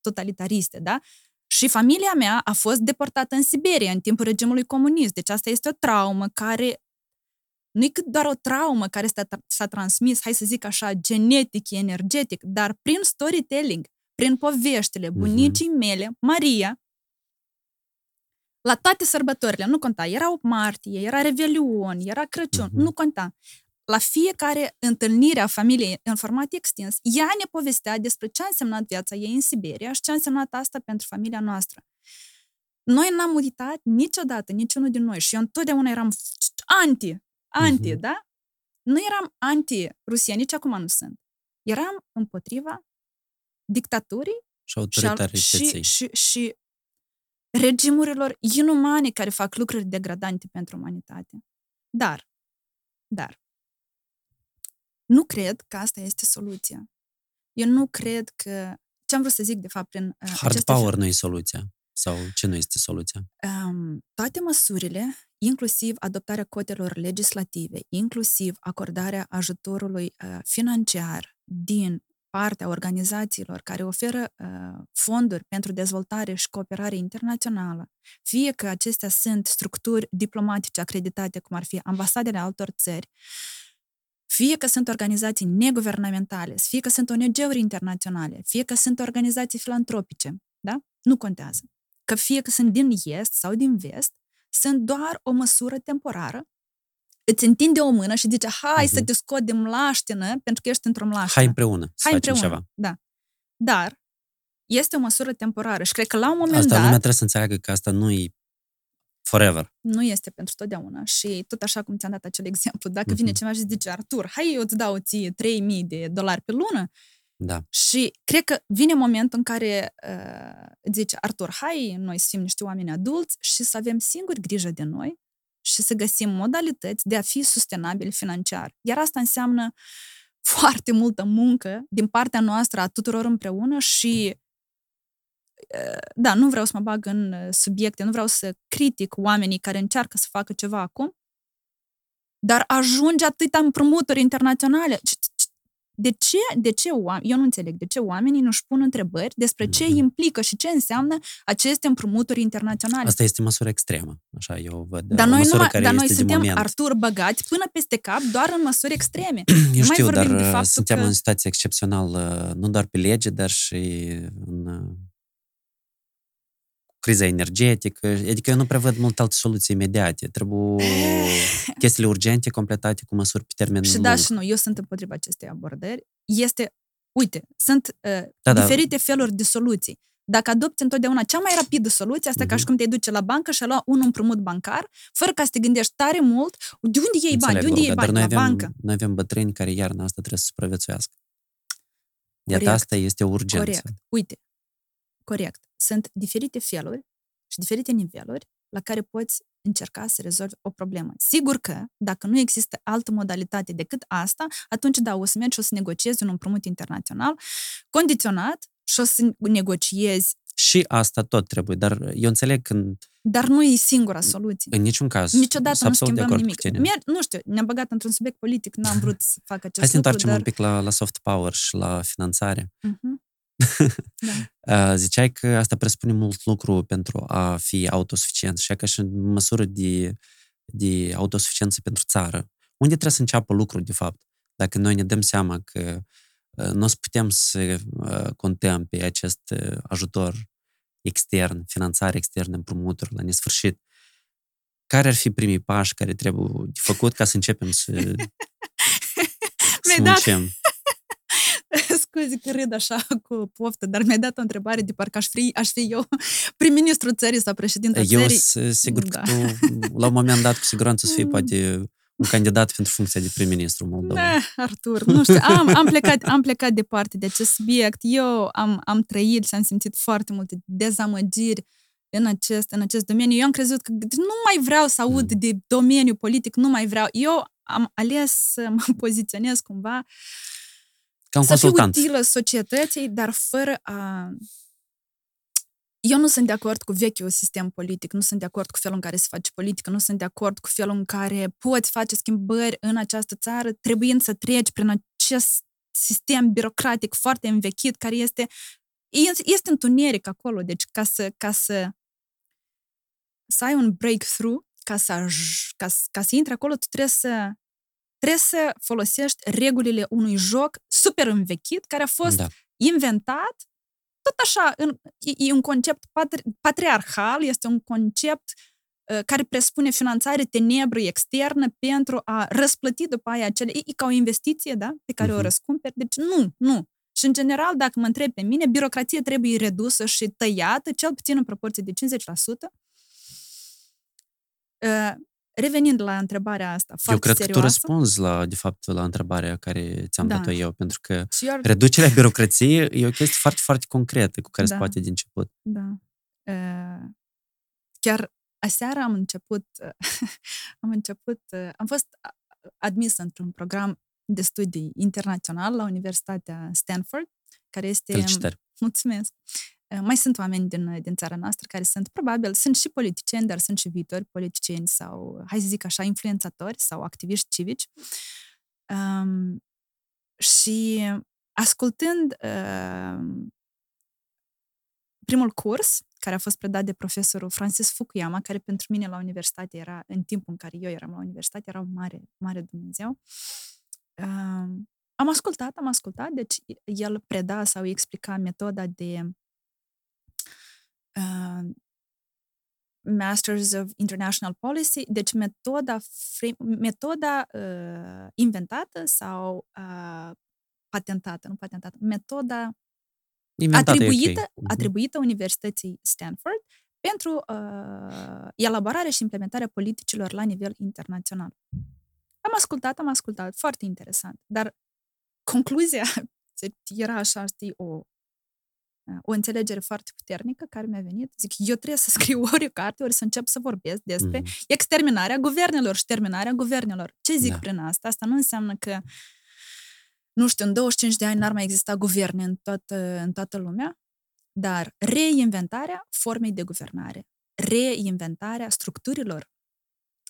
totalitariste, da? Și familia mea a fost deportată în Siberia în timpul regimului comunist. Deci asta este o traumă care nu e cât doar o traumă care s-a, s-a transmis, hai să zic așa, genetic, energetic, dar prin storytelling, prin poveștile mhm. bunicii mele, Maria, la toate sărbătorile, nu conta, era 8 martie, era Revelion, era Crăciun, uh-huh. nu conta. La fiecare întâlnire a familiei în format extins, ea ne povestea despre ce a însemnat viața ei în Siberia și ce a însemnat asta pentru familia noastră. Noi n-am uitat niciodată, niciunul din noi și eu întotdeauna eram anti, anti, uh-huh. da? Nu eram anti-Rusia, nici acum nu sunt. Eram împotriva dictaturii și autoritarității. Și, și, și regimurilor inumane care fac lucruri degradante pentru umanitate. Dar, dar, nu cred că asta este soluția. Eu nu cred că... Ce am vrut să zic, de fapt, prin... Uh, Hard power nu e soluția. Sau ce nu este soluția? Um, toate măsurile, inclusiv adoptarea cotelor legislative, inclusiv acordarea ajutorului uh, financiar din partea organizațiilor care oferă uh, fonduri pentru dezvoltare și cooperare internațională, fie că acestea sunt structuri diplomatice acreditate, cum ar fi ambasadele altor țări, fie că sunt organizații neguvernamentale, fie că sunt ONG-uri internaționale, fie că sunt organizații filantropice, da? Nu contează. Că fie că sunt din est sau din vest, sunt doar o măsură temporară îți întinde o mână și zice, hai uh-huh. să mhm. te scot de mlaștină, pentru că ești într-o mlaștină. Hai împreună hai împreună, ceva. Da. Dar este o măsură temporară și cred că la un moment asta dat... Asta lumea trebuie să înțeleagă că asta nu e forever. Nu este pentru totdeauna și tot așa cum ți-am dat acel exemplu, dacă uh-huh. vine cineva și zice, Artur, hai eu îți dau ție 3000 de dolari pe lună, da. Și cred că vine momentul în care uh, zice, Artur, hai noi să fim niște oameni adulți și să avem singuri grijă de noi și să găsim modalități de a fi sustenabil financiar. Iar asta înseamnă foarte multă muncă din partea noastră a tuturor împreună și da, nu vreau să mă bag în subiecte, nu vreau să critic oamenii care încearcă să facă ceva acum, dar ajunge atâta împrumuturi internaționale de ce, de ce eu nu înțeleg de ce oamenii nu-și pun întrebări despre ce mm-hmm. implică și ce înseamnă aceste împrumuturi internaționale. Asta este măsură extremă, așa eu văd. Dar noi, nu, dar noi suntem, Artur, băgați până peste cap doar în măsuri extreme. Eu nu știu, mai dar de uh, suntem că... în situație excepțională, nu doar pe lege, dar și în uh, criza energetică, adică eu nu prevăd mult alte soluții imediate. Trebuie chestiile urgente completate cu măsuri pe termen Și lung. da și nu, eu sunt împotriva acestei abordări. Este, uite, sunt uh, Da, da. diferite feluri de soluții. Dacă adopți întotdeauna cea mai rapidă soluție, asta e ca Mhm. și cum te duce la bancă și a lua un împrumut bancar, fără ca să te gândești tare mult, de unde iei bani, de Înțeleg, unde iei Olga, dar bani, noi la avem, bancă. noi avem bătrâni care iarna asta trebuie să supraviețuiască. Iată, Corect. asta este o urgență. Corect. Uite, corect. Sunt diferite feluri și diferite niveluri la care poți încerca să rezolvi o problemă. Sigur că, dacă nu există altă modalitate decât asta, atunci, da, o să mergi și o să negociezi un împrumut internațional condiționat și o să negociezi, Și asta tot trebuie, dar eu înțeleg când dar nu e singura soluție. în niciun caz Niciodată sunt nu absolut de schimbăm acord nimic. cu tine. Mer- nu știu, ne-am băgat într-un subiect politic, n-am vrut să fac acest Hai să ne lucru, întoarcem dar... un pic la, la soft power și la finanțare. Mhm. Uh, Ziceai că asta presupune mult lucru pentru a fi autosuficient și ca și măsură de, de autosuficiență pentru țară. Unde trebuie să înceapă lucrul, de fapt? Dacă noi ne dăm seama că uh, nu o să putem să uh, contăm pe acest uh, ajutor extern, finanțare externă, împrumuturi la nesfârșit, care ar fi primii pași care trebuie de făcut ca să începem să, să Mi-ai dat- muncim? Scuze că râd așa cu poftă, dar mi-ai dat o întrebare de parcă aș fi, aș fi eu prim-ministru țării sau președinta Eu țării. sunt sigur Da. că tu, la un moment dat, cu siguranță, o să fii Mm. poate un candidat pentru funcția de prim-ministru Moldova. Da, Artur, nu știu, am, am, plecat, am plecat departe de acest subiect. Eu am, am trăit și am simțit foarte multe dezamăgiri în acest, în acest domeniu. Eu am crezut că nu mai vreau să aud Mm. de domeniu politic, nu mai vreau. Eu am ales să mă poziționez cumva Ca un să fiu consultant. utilă societății, dar fără a... Eu nu sunt de acord cu vechiul sistem politic, nu sunt de acord cu felul în care se face politică, nu sunt de acord cu felul în care poți face schimbări în această țară, trebuind să treci prin acest sistem birocratic foarte învechit, care este este întuneric acolo, deci ca să, ca să, să ai un breakthrough, ca să, aj- ca, să- ca să intri acolo, tu trebuie să trebuie să folosești regulile unui joc super învechit, care a fost Da. inventat tot așa, în, e, e un concept patri, patriarhal, este un concept uh, care presupune finanțare tenebră externă pentru a răsplăti după aia acele... E, e ca o investiție, da? Pe care uh-huh. o Mhm. răscumperi. Deci nu, nu. Și în general, dacă mă întreb pe mine, birocrația trebuie redusă și tăiată, cel puțin în proporție de 50%. Uh, revenind la întrebarea asta, foarte Eu cred serioasă. că tu răspunzi, la, de fapt, la întrebarea care ți-am Da. dat-o eu, pentru că Și eu ar reducerea birocrației e o chestie foarte, foarte concretă cu care Da. se poate de început. Da. Uh, chiar aseară am început, am început, uh, am fost a- admisă într-un program de studii internațional la Universitatea Stanford, care este... Felicitări! Mulțumesc! Uh, Mai sunt oameni din, din țara noastră care sunt, probabil, sunt și politicieni, dar sunt și viitori politicieni sau, hai să zic așa, influențatori sau activiști civici. Um, și ascultând uh, primul curs, care a fost predat de profesorul Francis Fukuyama, care pentru mine la universitate era, în timpul în care eu eram la universitate, era un mare, mare Dumnezeu. Uh, am ascultat, am ascultat, deci el preda sau explica metoda de uh, Masters of International Policy, deci metoda, frame, metoda uh, inventată sau uh, patentată, nu patentată, metoda Inventată e ok. atribuită, Mhm. atribuită Universității Stanford pentru uh, elaborarea și implementarea politicilor la nivel internațional. Am ascultat, am ascultat, foarte interesant, dar concluzia era așa, știi, o, o înțelegere foarte puternică care mi-a venit. Zic, eu trebuie să scriu ori o carte, ori să încep să vorbesc despre Mhm. exterminarea guvernelor și terminarea guvernelor. Ce zic Da. prin asta? Asta nu înseamnă că, nu știu, în 25 de ani n-ar mai exista guverne în toată, în toată lumea, dar reinventarea formei de guvernare, reinventarea structurilor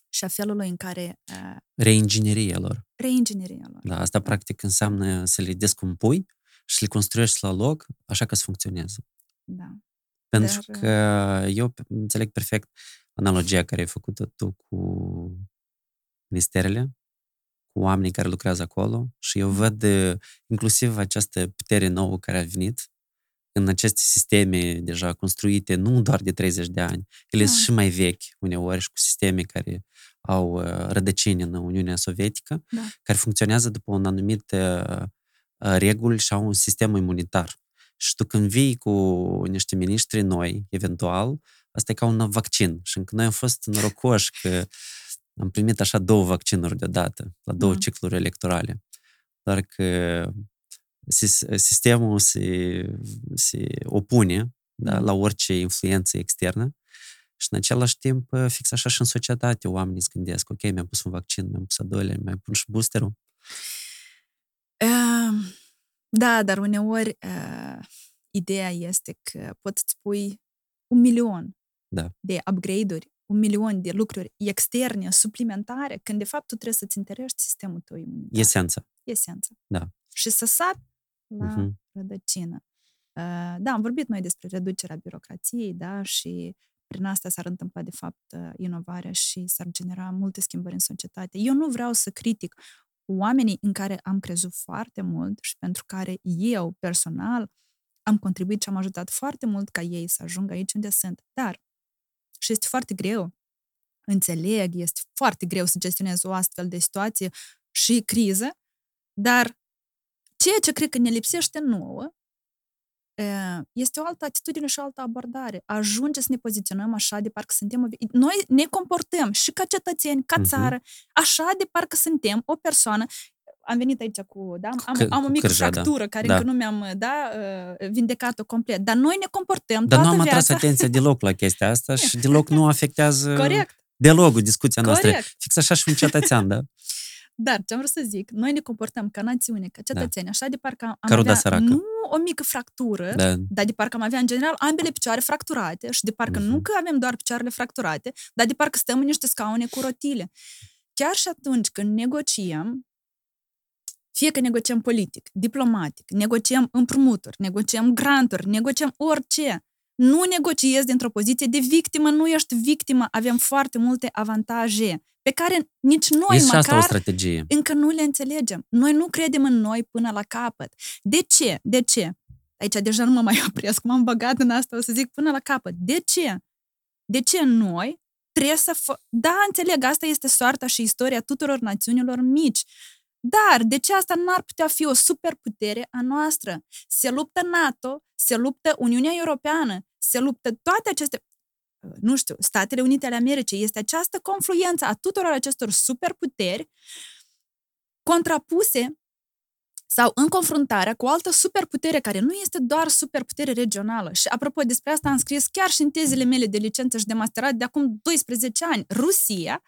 și a felului în care uh, Reingineria lor. reingineria lor. Da, asta practic înseamnă să le descompui și le construiești la loc așa ca să funcționeze. Da. Pentru Dar, că eu pe- înțeleg perfect analogia care ai făcut-o tu cu ministerele, cu oamenii care lucrează acolo și eu văd eh, inclusiv această putere nouă care a venit în aceste sisteme deja construite, nu doar de 30 de ani, ele Da. sunt și mai vechi uneori și cu sisteme care au uh, rădăcini în Uniunea Sovietică, Da. care funcționează după un anumit uh, uh, reguli și au un sistem imunitar. Și tu când vii cu niște miniștri noi, eventual, asta e ca un vaccin. Și încă noi am fost norocoși că am primit așa două vaccinuri deodată, la două Mm. cicluri electorale. Doar că sis- sistemul se, se opune da, Mm. la orice influență externă și în același timp, fix așa și în societate, oamenii se gândesc, ok, mi-am pus un vaccin, mi-am pus a doilea, mi-am pus și boosterul. Ehm, Da, dar uneori uh, ideea este că poți să pui un milion Da. de upgrade-uri, un milion de lucruri externe, suplimentare, când de fapt tu trebuie să-ți întărești sistemul tău imunitar. Esența. Esența. Da. Și să sap la Mhm. rădăcină. Uh, Da, am vorbit noi despre reducerea birocrației, da, și prin asta s-ar întâmpla, de fapt, uh, inovarea și s-ar genera multe schimbări în societate. Eu nu vreau să critic oamenii în care am crezut foarte mult și pentru care eu, personal, am contribuit și am ajutat foarte mult ca ei să ajungă aici unde sunt. Dar, și este foarte greu, înțeleg, este foarte greu să gestionezi o astfel de situație și criză, dar ceea ce cred că ne lipsește nouă e, este o altă atitudine și o altă abordare. Ajunge să ne poziționăm așa de parcă suntem... o vi- Noi ne comportăm și ca cetățeni, ca Mhm. țară, așa de parcă suntem o persoană am venit aici cu, da, am, Că- am o cu mică cârja, da. fractură care Da. încă nu mi-am, da, uh, vindecat-o complet, dar noi ne comportăm Dar nu toată am atras viața. atenția deloc la chestia asta și deloc nu afectează Corect, deloc discuția noastră. corect. Fix așa și un cetățean, da? Dar ce am vrut să zic, noi ne comportăm ca națiune, ca cetățeni, așa de parcă am Ca ruda avea săracă. nu o mică fractură, da. dar de parcă am avea în general ambele picioare fracturate și de parcă Mhm. nu că avem doar picioarele fracturate, dar de parcă stăm în niște scaune cu rotile. Chiar și atunci când negociem, fie că negociem politic, diplomatic, negociem împrumuturi, negociem granturi, negociem orice, nu negociezi dintr-o poziție de victimă, nu ești victimă, avem foarte multe avantaje pe care nici noi Este și asta o măcar strategie. încă nu le înțelegem. Noi nu credem în noi până la capăt. De ce? De ce? Aici deja nu mă mai opresc, m-am băgat în asta, o să zic până la capăt. De ce? De ce noi trebuie să... Fă... Da, înțeleg, asta este soarta și istoria tuturor națiunilor mici. Dar de ce asta n-ar putea fi o superputere a noastră? Se luptă NATO, se luptă Uniunea Europeană, se luptă toate aceste nu știu, Statele Unite ale Americii, este această confluență a tuturor acestor superputeri contrapuse sau în confruntarea cu o altă superputere care nu este doar superputere regională. Și apropo, despre asta am scris chiar și în tezele mele de licență și de masterat de acum 12 ani. Rusia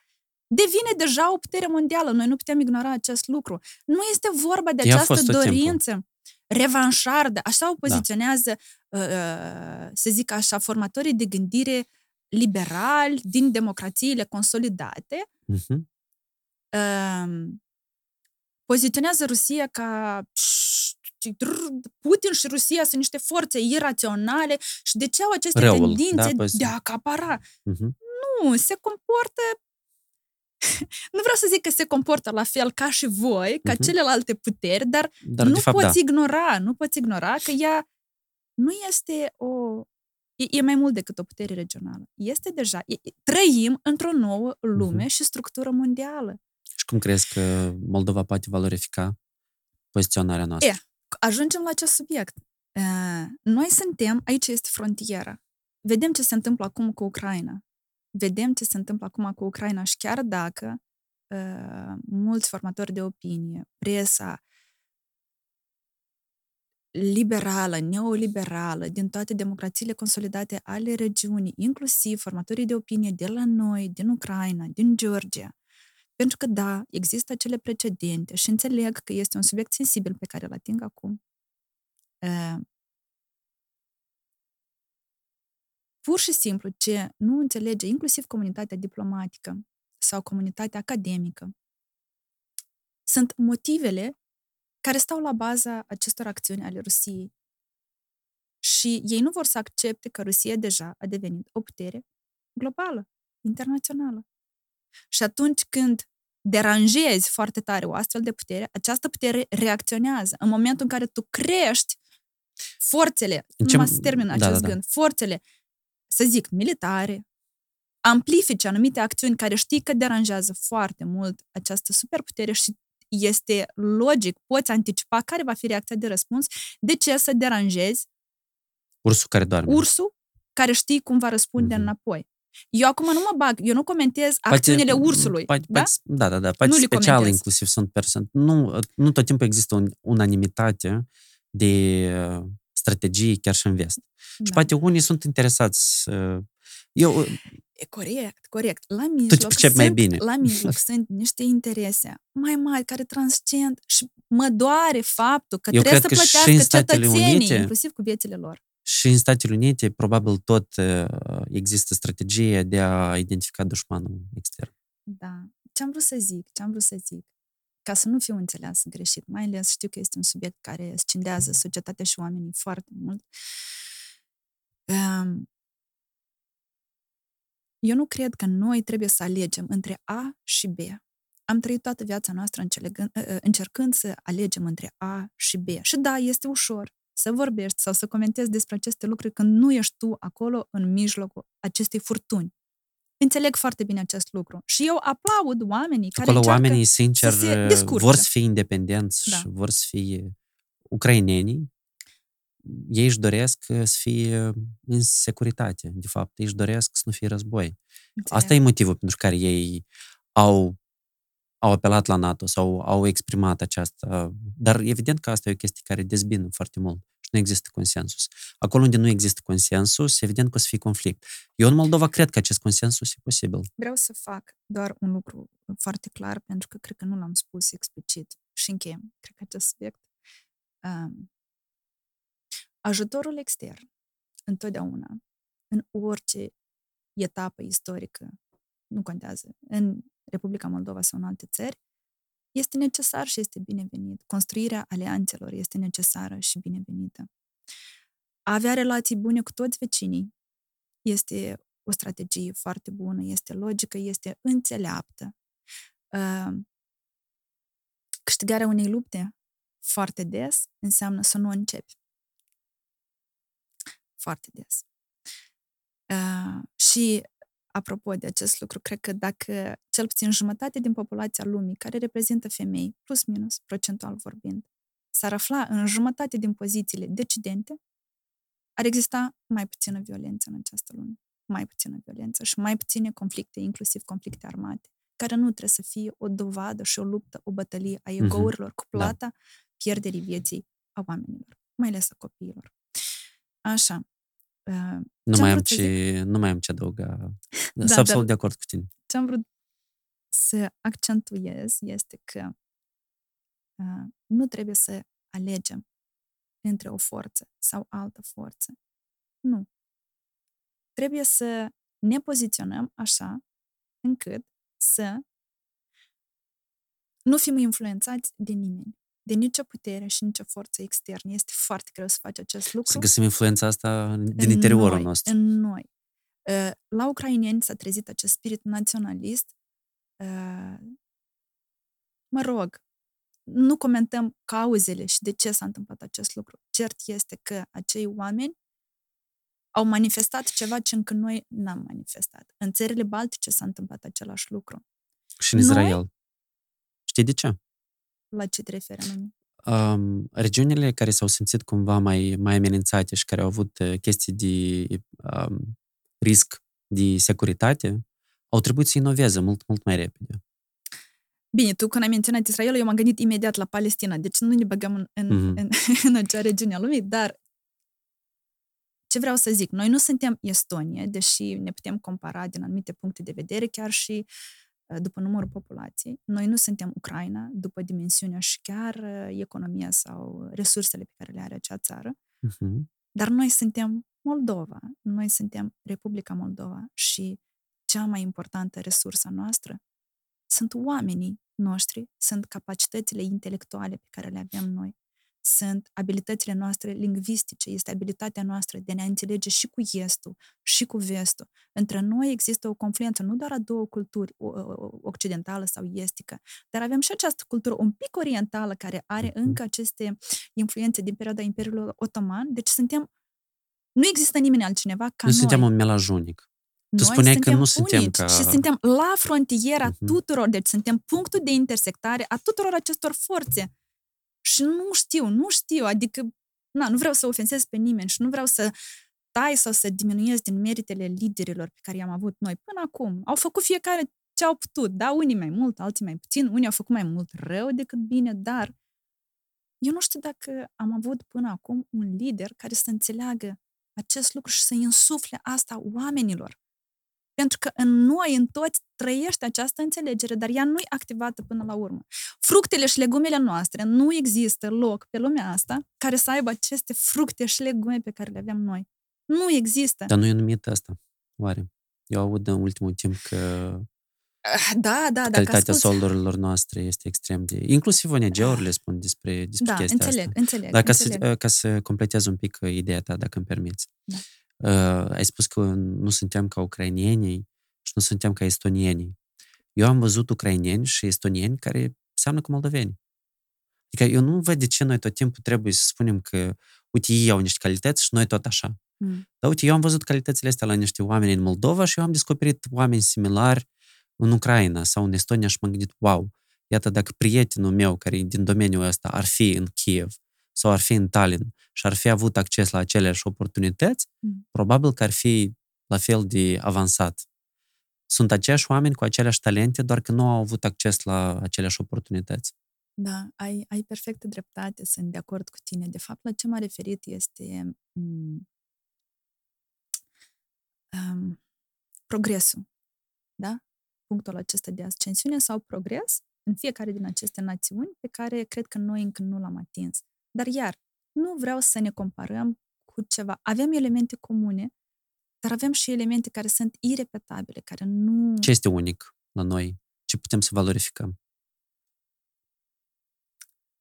devine deja o putere mondială. Noi nu putem ignora acest lucru. Nu este vorba de Ea a această fost tot timpul. dorință revanșardă, așa o poziționează, da. să zic așa, formatorii de gândire liberali din democrațiile consolidate, Mhm. um, poziționează Rusia ca Putin și Rusia sunt niște forțe iraționale și de ce au aceste Răul, tendințe da, de pozitiv. a acapara? Mhm. Nu, se comportă nu vreau să zic că se comportă la fel ca și voi, ca Mhm. celelalte puteri, dar, Dar nu de fapt, poți da. ignora, nu poți ignora că ea nu este o... E, e mai mult decât o putere regională. Este deja... E, e- trăim într-o nouă lume Mhm. și structură mondială. Și cum crezi că Moldova poate valorifica poziționarea noastră? E. Ajungem la acest subiect. Uh, Noi suntem, aici este frontiera. Vedem ce se întâmplă acum cu Ucraina. Vedem ce se întâmplă acum cu Ucraina și chiar dacă uh, mulți formatori de opinie, presa liberală, neoliberală, din toate democrațiile consolidate ale regiunii, inclusiv formatorii de opinie de la noi, din Ucraina, din Georgia, pentru că, da, există acele precedente și înțeleg că este un subiect sensibil pe care îl ating acum. Uh, pur și simplu, ce nu înțelege inclusiv comunitatea diplomatică sau comunitatea academică, sunt motivele care stau la baza acestor acțiuni ale Rusiei. Și ei nu vor să accepte că Rusia deja a devenit o putere globală, internațională. Și atunci când deranjezi foarte tare o astfel de putere, această putere reacționează. În momentul în care tu crești forțele, În ce- numai să termin da, acest da, da. gând, forțele, să zic, militare, amplifice anumite acțiuni care știi că deranjează foarte mult această superputere și este logic, poți anticipa care va fi reacția de răspuns, de ce să deranjezi Ursul care doarme. ursul care știi cum va răspunde Mhm. înapoi. Eu acum nu mă bag, eu nu comentez acțiunile ursului. Poate, da? poate, da, da, da. Poate Nu le special comentez. inclusiv sunt persoane. Nu, nu tot timpul există un, unanimitate de uh, strategii chiar și în vest. Și Da. poate unii sunt interesați. uh, Eu, uh, E corect, corect. La mijloc, percepi mai sunt, bine. la mijloc sunt niște interese mai mari care transcend și mă doare faptul că Eu trebuie cred să că și plătească în Statele cetățenii, Unite- inclusiv cu viețile lor. și în Statele Unite probabil tot uh, există strategia de a identifica dușmanul extern. Da. Ce am vrut să zic, ce am vrut să zic, ca să nu fiu înțeleasă greșit, mai ales știu că este un subiect care scindează societatea și oamenii foarte mult. Um, eu nu cred că noi trebuie să alegem între A și B. Am trăit toată viața noastră înțelegând, ă, încercând să alegem între A și B. Și da, este ușor să vorbești sau să comentezi despre aceste lucruri când nu ești tu acolo în mijlocul acestei furtuni. Înțeleg foarte bine acest lucru. Și eu aplaud oamenii care Acolo încearcă... oamenii, sincer, să se uh, descurce. vor să fie independenți Da. și vor să fie ucrainenii. Ei își doresc uh, să fie în securitate, de fapt. Ei își doresc să nu fie război. Înțeleg. Asta e motivul pentru care ei au, au apelat la NATO sau au exprimat aceasta. Dar evident că asta e o chestie care dezbină foarte mult și nu există consensus. Acolo unde nu există consensus, evident că o să fie conflict. Eu în Moldova cred că acest consensus e posibil. Vreau să fac doar un lucru foarte clar, pentru că cred că nu l-am spus explicit și încheiem, cred că acest subiect. Um, ajutorul extern, întotdeauna, în orice etapă istorică, nu contează, în Republica Moldova sau în alte țări, este necesar și este binevenit. Construirea alianțelor este necesară și binevenită. A avea relații bune cu toți vecinii este o strategie foarte bună, este logică, este înțeleaptă. Uh, Câștigarea unei lupte foarte des înseamnă să nu o începi. Foarte des. Uh, și apropo de acest lucru, cred că dacă cel puțin jumătate din populația lumii, care reprezintă femei, plus minus, procentual vorbind, s-ar afla în jumătate din pozițiile decidente, ar exista mai puțină violență în această lume. Mai puțină violență și mai puține conflicte, inclusiv conflicte armate, care nu trebuie să fie o dovadă și o luptă, o bătălie a egourilor cu plata pierderii vieții a oamenilor, mai ales a copiilor. Așa. Uh, Nu Ce-am mai, am vrut să ce, nu mai am ce adăuga. Da, Sunt dar- absolut de acord cu tine. ce am vrut să accentuez este că uh, nu trebuie să alegem între o forță sau altă forță. Nu. Trebuie să ne poziționăm așa încât să nu fim influențați de nimeni, de nicio putere și nicio forță externă. Este foarte greu să faci acest lucru Să găsim influența asta din în interiorul noi, nostru. În noi. Uh, La ucraineni s-a trezit acest spirit naționalist. Uh, Mă rog, nu comentăm cauzele și de ce s-a întâmplat acest lucru. Cert este că acei oameni au manifestat ceva ce încă noi n-am manifestat. În țările baltice s-a întâmplat același lucru. Și în Noi- Israel. Știi de ce? La ce te referi anume? Um, regiunile care s-au simțit cumva mai, mai amenințate și care au avut uh, chestii de um, risc de securitate, au trebuit să inoveze mult, mult mai repede. Bine, tu când ai menționat Israel, eu m-am gândit imediat la Palestina, deci nu ne băgăm în, în, Mhm. în, în acea regiune a lumii, dar ce vreau să zic, noi nu suntem Estonia, deși ne putem compara din anumite puncte de vedere, chiar și uh, după numărul populației. Noi nu suntem Ucraina, după dimensiunea și chiar uh, economia sau resursele pe care le are acea țară, Uh-huh. dar noi suntem Moldova, noi suntem Republica Moldova și cea mai importantă resursă noastră sunt oamenii noștri, sunt capacitățile intelectuale pe care le avem noi. Sunt abilitățile noastre lingvistice, este abilitatea noastră de a ne înțelege și cu estul și cu vestul. Între noi există o confluență nu doar a două culturi, occidentală sau estică, dar avem și această cultură un pic orientală care are mhm. încă aceste influențe din perioada Imperiului Otoman, deci suntem nu există nimeni altcineva ca nu noi. suntem un melaj unic. Tu spuneai că nu suntem ca... și suntem la frontiera uh-huh. tuturor, deci suntem punctul de intersectare a tuturor acestor forțe. Și nu știu, nu știu, adică na, nu vreau să ofensez pe nimeni și nu vreau să tai sau să diminuez din meritele liderilor pe care i-am avut noi până acum. Au făcut fiecare ce au putut, da, unii mai mult, alții mai puțin, unii au făcut mai mult rău decât bine, dar eu nu știu dacă am avut până acum un lider care să înțeleagă acest lucru și să insufle asta oamenilor. Pentru că în noi, în toți, trăiește această înțelegere, dar ea nu e activată până la urmă. Fructele și legumele noastre, nu există loc pe lumea asta care să aibă aceste fructe și legume pe care le avem noi. Nu există. Dar nu e numit asta, oare? Eu aud în ultimul timp că ah, da, da, calitatea solurilor noastre este extrem de... Inclusiv ONG-urile ah. spun despre, despre da, chestia înțeleg, asta. înțeleg, Dar ca înțeleg. să, ca să completez un pic ideea ta, dacă îmi permiți. Da. Uh, ai spus că nu suntem ca ucrainienii și nu suntem ca estonienii. Eu am văzut ucrainieni și estonieni care seamănă cu moldoveni. Adică eu nu văd de ce noi tot timpul trebuie să spunem că, uite, ei au niște calități și noi tot așa. Mm. Dar uite, eu am văzut calitățile astea la niște oameni în Moldova și eu am descoperit oameni similari în Ucraina sau în Estonia și m-am gândit, wow, iată, dacă prietenul meu care e din domeniul ăsta ar fi în Kiev sau ar fi în Tallinn și ar fi avut acces la aceleași oportunități, mm. probabil că ar fi la fel de avansat. Sunt aceiași oameni cu aceleași talente, doar că nu au avut acces la aceleași oportunități. Da, ai, ai perfectă dreptate, sunt de acord cu tine. De fapt, la ce m-a referit este um, um, progresul. Da? Punctul acesta de ascensiune sau progres în fiecare din aceste națiuni pe care cred că noi încă nu l-am atins. Dar iar, nu vreau să ne comparăm cu ceva. Avem elemente comune, dar avem și elemente care sunt irepetabile, care nu... Ce este unic la noi? Ce putem să valorificăm?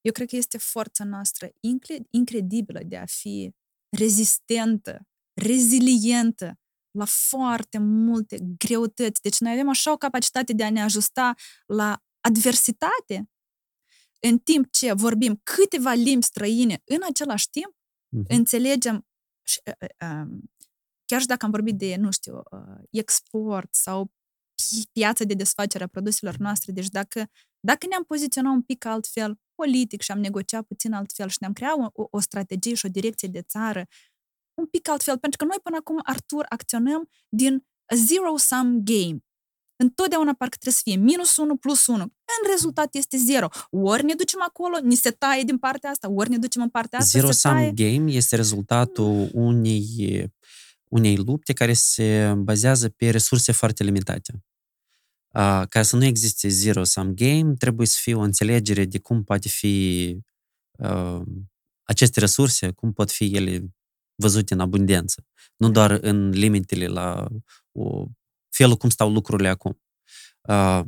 Eu cred că este forța noastră incredibilă de a fi rezistentă, rezilientă la foarte multe greutăți. Deci noi avem așa o capacitate de a ne ajusta la adversitate în timp ce vorbim câteva limbi străine în același timp, uh-huh. înțelegem și, uh, uh, chiar și dacă am vorbit de, nu știu, uh, export sau piața de desfacere a produselor noastre, deci dacă, dacă ne-am poziționat un pic altfel politic și am negociat puțin altfel și ne-am creat o, o strategie și o direcție de țară un pic altfel, pentru că noi până acum, Artur, acționăm din a zero-sum game întotdeauna parcă trebuie să fie minus 1 plus 1. În rezultat este 0. Ori ne ducem acolo, ni se taie din partea asta, ori ne ducem în partea asta, Zero se sum taie. game este rezultatul unei, unei lupte care se bazează pe resurse foarte limitate. Uh, ca să nu existe zero sum game, trebuie să fie o înțelegere de cum poate fi uh, aceste resurse, cum pot fi ele văzute în abundență. Nu doar în limitele la o felul cum stau lucrurile acum. Uh,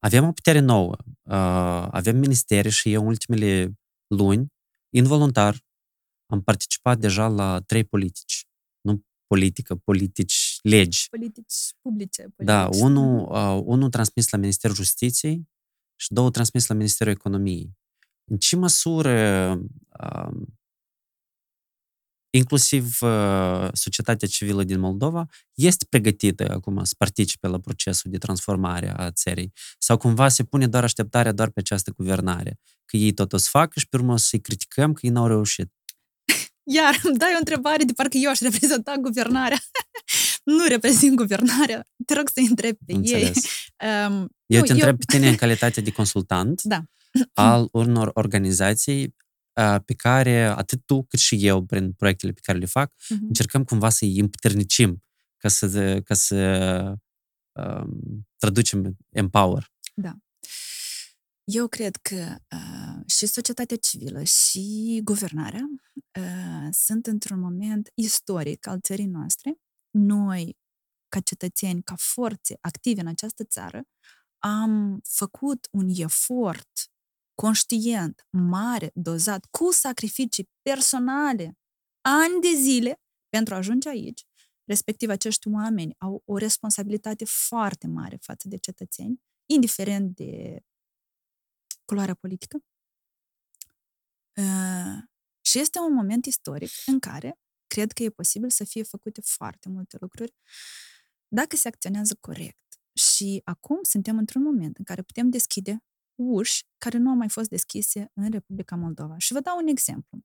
avem o putere nouă, uh, avem ministere și eu în ultimele luni, involuntar, am participat deja la trei politici. Nu politică, politici, legi. Politici publice. Politici. Da, unul, uh, unul transmis la Ministerul Justiției și două transmis la Ministerul Economiei. În ce măsură uh, inclusiv uh, societatea civilă din Moldova, este pregătită acum să participe la procesul de transformare a țării? Sau cumva se pune doar așteptarea doar pe această guvernare? Că ei tot o să facă și pe urmă să-i criticăm că ei n-au reușit. Iar îmi dai o întrebare de parcă eu aș reprezenta guvernarea. nu reprezint guvernarea. Te rog să-i întreb pe Înțeles. ei. Um, eu nu, te întreb eu... pe tine în calitate de consultant da. al unor organizații pe care atât tu cât și eu, prin proiectele pe care le fac, uh-huh. încercăm cumva să îi împuternicim ca să, ca să um, traducem empower. Da. Eu cred că uh, și societatea civilă și guvernarea uh, sunt într-un moment istoric al țării noastre. Noi, ca cetățeni, ca forțe active în această țară, am făcut un efort conștient, mare, dozat, cu sacrificii personale, ani de zile pentru a ajunge aici, respectiv acești oameni au o responsabilitate foarte mare față de cetățeni, indiferent de culoarea politică. Uh, și este un moment istoric în care cred că e posibil să fie făcute foarte multe lucruri dacă se acționează corect. Și acum suntem într-un moment în care putem deschide uși care nu au mai fost deschise în Republica Moldova. Și vă dau un exemplu.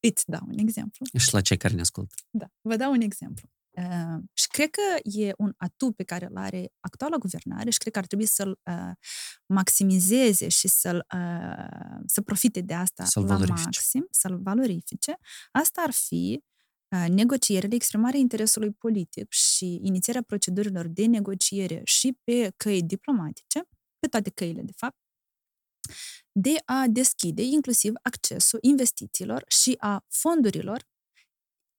Îți dau un exemplu. Și la cei care ne ascultă. Da, vă dau un exemplu. Uh, și cred că e un atu pe care îl are actuala guvernare și cred că ar trebui să-l uh, maximizeze și să-l uh, să profite de asta să-l la valorifice. maxim, să-l valorifice. Asta ar fi uh, negocierile, exprimarea interesului politic și inițierea procedurilor de negociere și pe căi diplomatice, pe toate căile, de fapt, de a deschide inclusiv accesul investițiilor și a fondurilor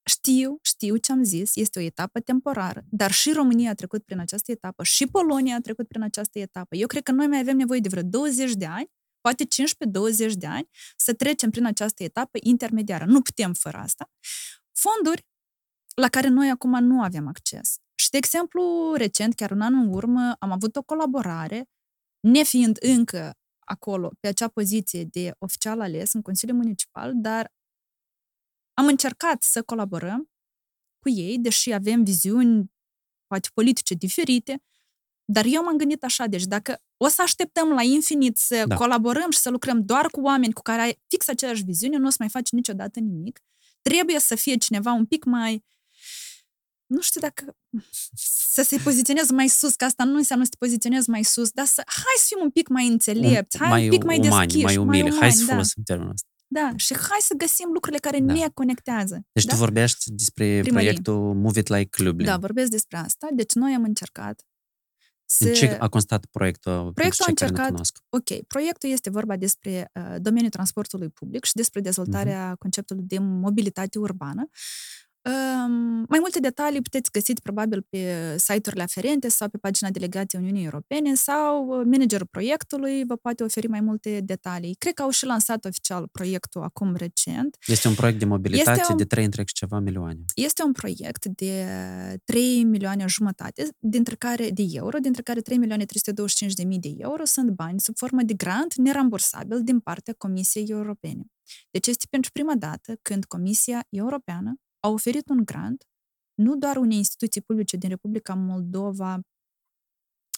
știu, știu ce am zis, este o etapă temporară, dar și România a trecut prin această etapă, și Polonia a trecut prin această etapă. Eu cred că noi mai avem nevoie de vreo 20 de ani, poate 15-20 de ani, să trecem prin această etapă intermediară. Nu putem fără asta. Fonduri la care noi acum nu avem acces. Și, de exemplu, recent, chiar un an în urmă, am avut o colaborare, nefiind încă acolo, pe acea poziție de oficial ales în Consiliul Municipal, dar am încercat să colaborăm cu ei, deși avem viziuni, poate politice diferite, dar eu m-am gândit așa, deci dacă o să așteptăm la infinit să Da. colaborăm și să lucrăm doar cu oameni cu care ai fix aceeași viziune, nu o să mai faci niciodată nimic. Trebuie să fie cineva un pic mai nu știu dacă să se poziționeze mai sus, că asta nu înseamnă să te poziționezi mai sus, dar să, hai să fim un pic mai înțelepți, hai mai un pic mai umani, deschiși, mai umili. hai să da. folosim termenul ăsta. Da, și hai să găsim lucrurile care Da. ne conectează. Deci da? tu vorbești despre Primărie. proiectul Move It Like Lublin. Da, vorbesc despre asta. Deci noi am încercat să... În ce a constat proiectul, pentru Proiectul a cei care nu încercat- cunosc? Ok, proiectul este vorba despre uh, domeniul transportului public și despre dezvoltarea Mhm. conceptului de mobilitate urbană. Um, mai multe detalii puteți găsi probabil pe site-urile aferente sau pe pagina delegației Uniunii Europene sau uh, managerul proiectului vă poate oferi mai multe detalii. Cred că au și lansat oficial proiectul acum recent. Este un proiect de mobilitate Este un- de 3 întreg și ceva milioane. Este un proiect de 3 milioane jumătate dintre care, de euro, dintre care 3 milioane 325 de mii de euro sunt bani sub formă de grant nerambursabil din partea Comisiei Europene. Deci este pentru prima dată când Comisia Europeană a oferit un grant nu doar unei instituții publice din Republica Moldova,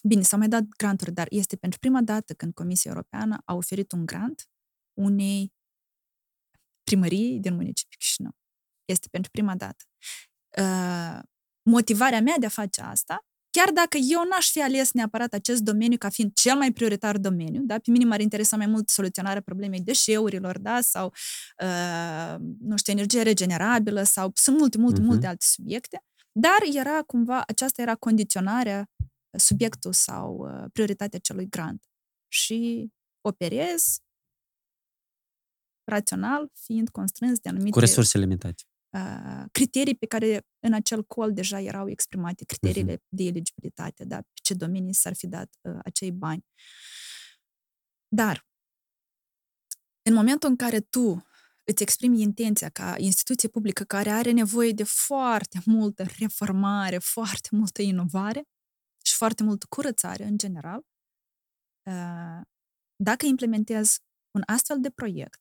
bine, s-au mai dat granturi, dar este pentru prima dată când Comisia Europeană a oferit un grant unei primării din municipiul Chișinău. Este pentru prima dată. Uh, motivarea mea de a face asta, chiar dacă eu n-aș fi ales neapărat acest domeniu ca fiind cel mai prioritar domeniu, da? pe mine m-ar interesa mai mult soluționarea problemei deșeurilor, da? sau, uh, nu știu, energie regenerabilă, sau sunt multe, multe, Mhm. multe alte subiecte, dar era cumva, aceasta era condiționarea, subiectul sau uh, prioritatea celui grant. Și operez rațional, fiind constrâns de anumite Cu resurse limitate. Uh, criterii pe care în acel col deja erau exprimate, criteriile Mhm. de eligibilitate, da, pe ce domenii s-ar fi dat uh, acei bani. Dar, în momentul în care tu îți exprimi intenția ca instituție publică care are nevoie de foarte multă reformare, foarte multă inovare și foarte multă curățare în general, uh, dacă implementezi un astfel de proiect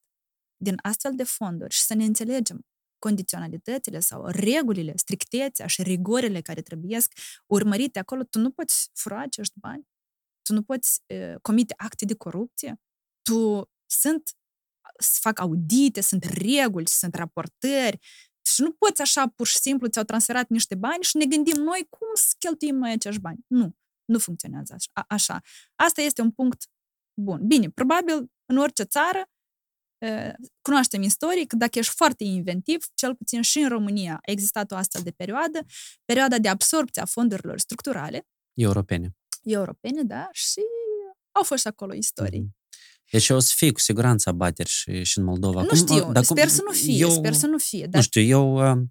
din astfel de fonduri și să ne înțelegem condiționalitățile sau regulile, strictețea și rigorile care trebuiesc urmărite acolo, tu nu poți fura acești bani, tu nu poți uh, comite acte de corupție, tu sunt, se fac audite, sunt reguli, sunt raportări și nu poți așa pur și simplu ți-au transferat niște bani și ne gândim noi cum să cheltuim noi acești bani. Nu, nu funcționează așa. A- așa. Asta este un punct bun. Bine, probabil în orice țară uh, cunoaștem istoric, dacă ești foarte inventiv, cel puțin și în România a existat o astfel de perioadă, perioada de absorpție a fondurilor structurale Europene. europene, da, și au fost și acolo istorii. Mhm. Deci o să fie cu siguranță abateri și, și în Moldova. Nu Cum- știu, dar cum- sper să nu fie, eu, sper să nu fie, Nu dar știu, eu uh,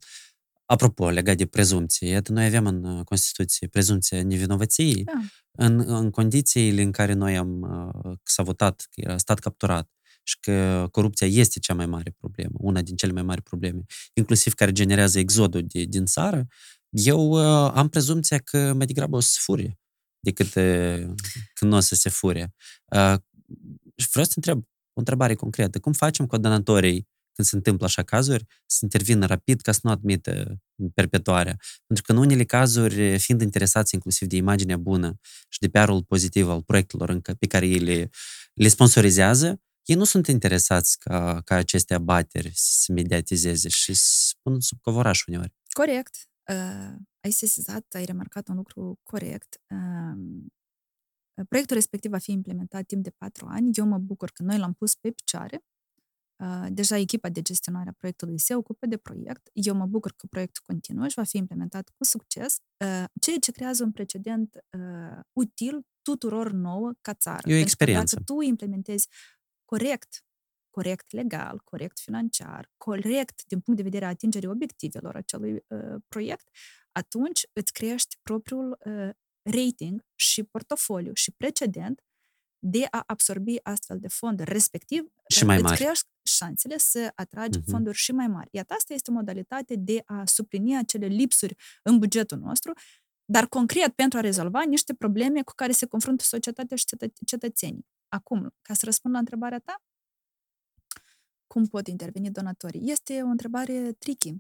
Apropo, legat de prezumție, iată, noi avem în uh, Constituție prezumția nevinovăției Da. în, în condițiile în care noi am, uh, s-a votat că era stat capturat și că corupția este cea mai mare problemă, una din cele mai mari probleme, inclusiv care generează exodul de, din țară, eu uh, am prezumția că mai degrabă o să se fure decât uh, când nu o să se fure. Uh, și vreau să te întreb o întrebare concretă. Cum facem coordonatorii când se întâmplă așa cazuri, să intervină rapid ca să nu admită perpetuarea. Pentru că în unele cazuri, fiind interesați inclusiv de imaginea bună și de PR-ul pozitiv al proiectelor încă pe care ei le, le sponsorizează, ei nu sunt interesați ca, ca aceste abateri să se mediatizeze și să pun sub covoraș uneori. Corect. Uh, ai sesizat, ai remarcat un lucru corect. Uh, proiectul respectiv va fi implementat timp de patru ani. Eu mă bucur că noi l-am pus pe picioare. Uh, deja echipa de gestionare a proiectului se ocupă de proiect. Eu mă bucur că proiectul continuă și va fi implementat cu succes, uh, ceea ce creează un precedent uh, util tuturor nouă ca țară. E o Pentru că experiență. Dacă tu implementezi corect, corect legal, corect financiar, corect din punct de vedere a atingerii obiectivelor acelui uh, proiect, atunci îți crești propriul uh, rating și portofoliu și precedent de a absorbi astfel de fonduri, respectiv Și mai îți mari. crești șansele să atragi Mhm. fonduri și mai mari. Iată, asta este o modalitate de a suplini acele lipsuri în bugetul nostru, dar concret pentru a rezolva niște probleme cu care se confruntă societatea și cetăț- cetățenii. Acum, ca să răspund la întrebarea ta, cum pot interveni donatorii? Este o întrebare tricky, eh,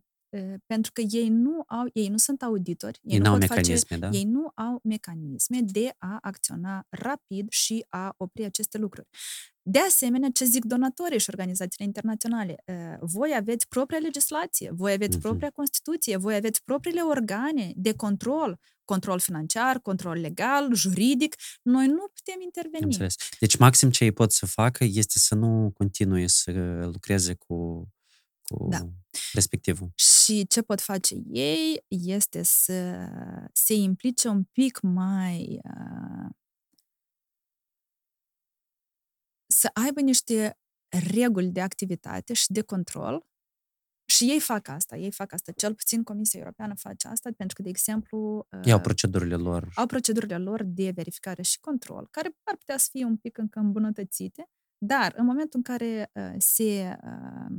pentru că ei nu au, ei nu sunt auditori, ei, Ei nu n-au pot mecanisme, face, da? ei nu au mecanisme de a acționa rapid și a opri aceste lucruri. De asemenea, ce zic donatorii și organizațiile internaționale? Eh, Voi aveți propria legislație, voi aveți Mhm. propria Constituție, voi aveți propriile organe de control, control financiar, control legal, juridic. Noi nu putem Am interveni. înțeles. Deci maxim ce ei pot să facă este să nu continue să lucreze cu, cu Da. respectivul. Și ce pot face ei este să se implice un pic mai. uh, să aibă niște reguli de activitate și de control. Și ei fac asta, ei fac asta. Cel puțin Comisia Europeană face asta, pentru că, de exemplu, uh, Iau procedurile lor. au procedurile lor de verificare și control, care ar putea să fie un pic încă îmbunătățite, dar în momentul în care uh, se uh,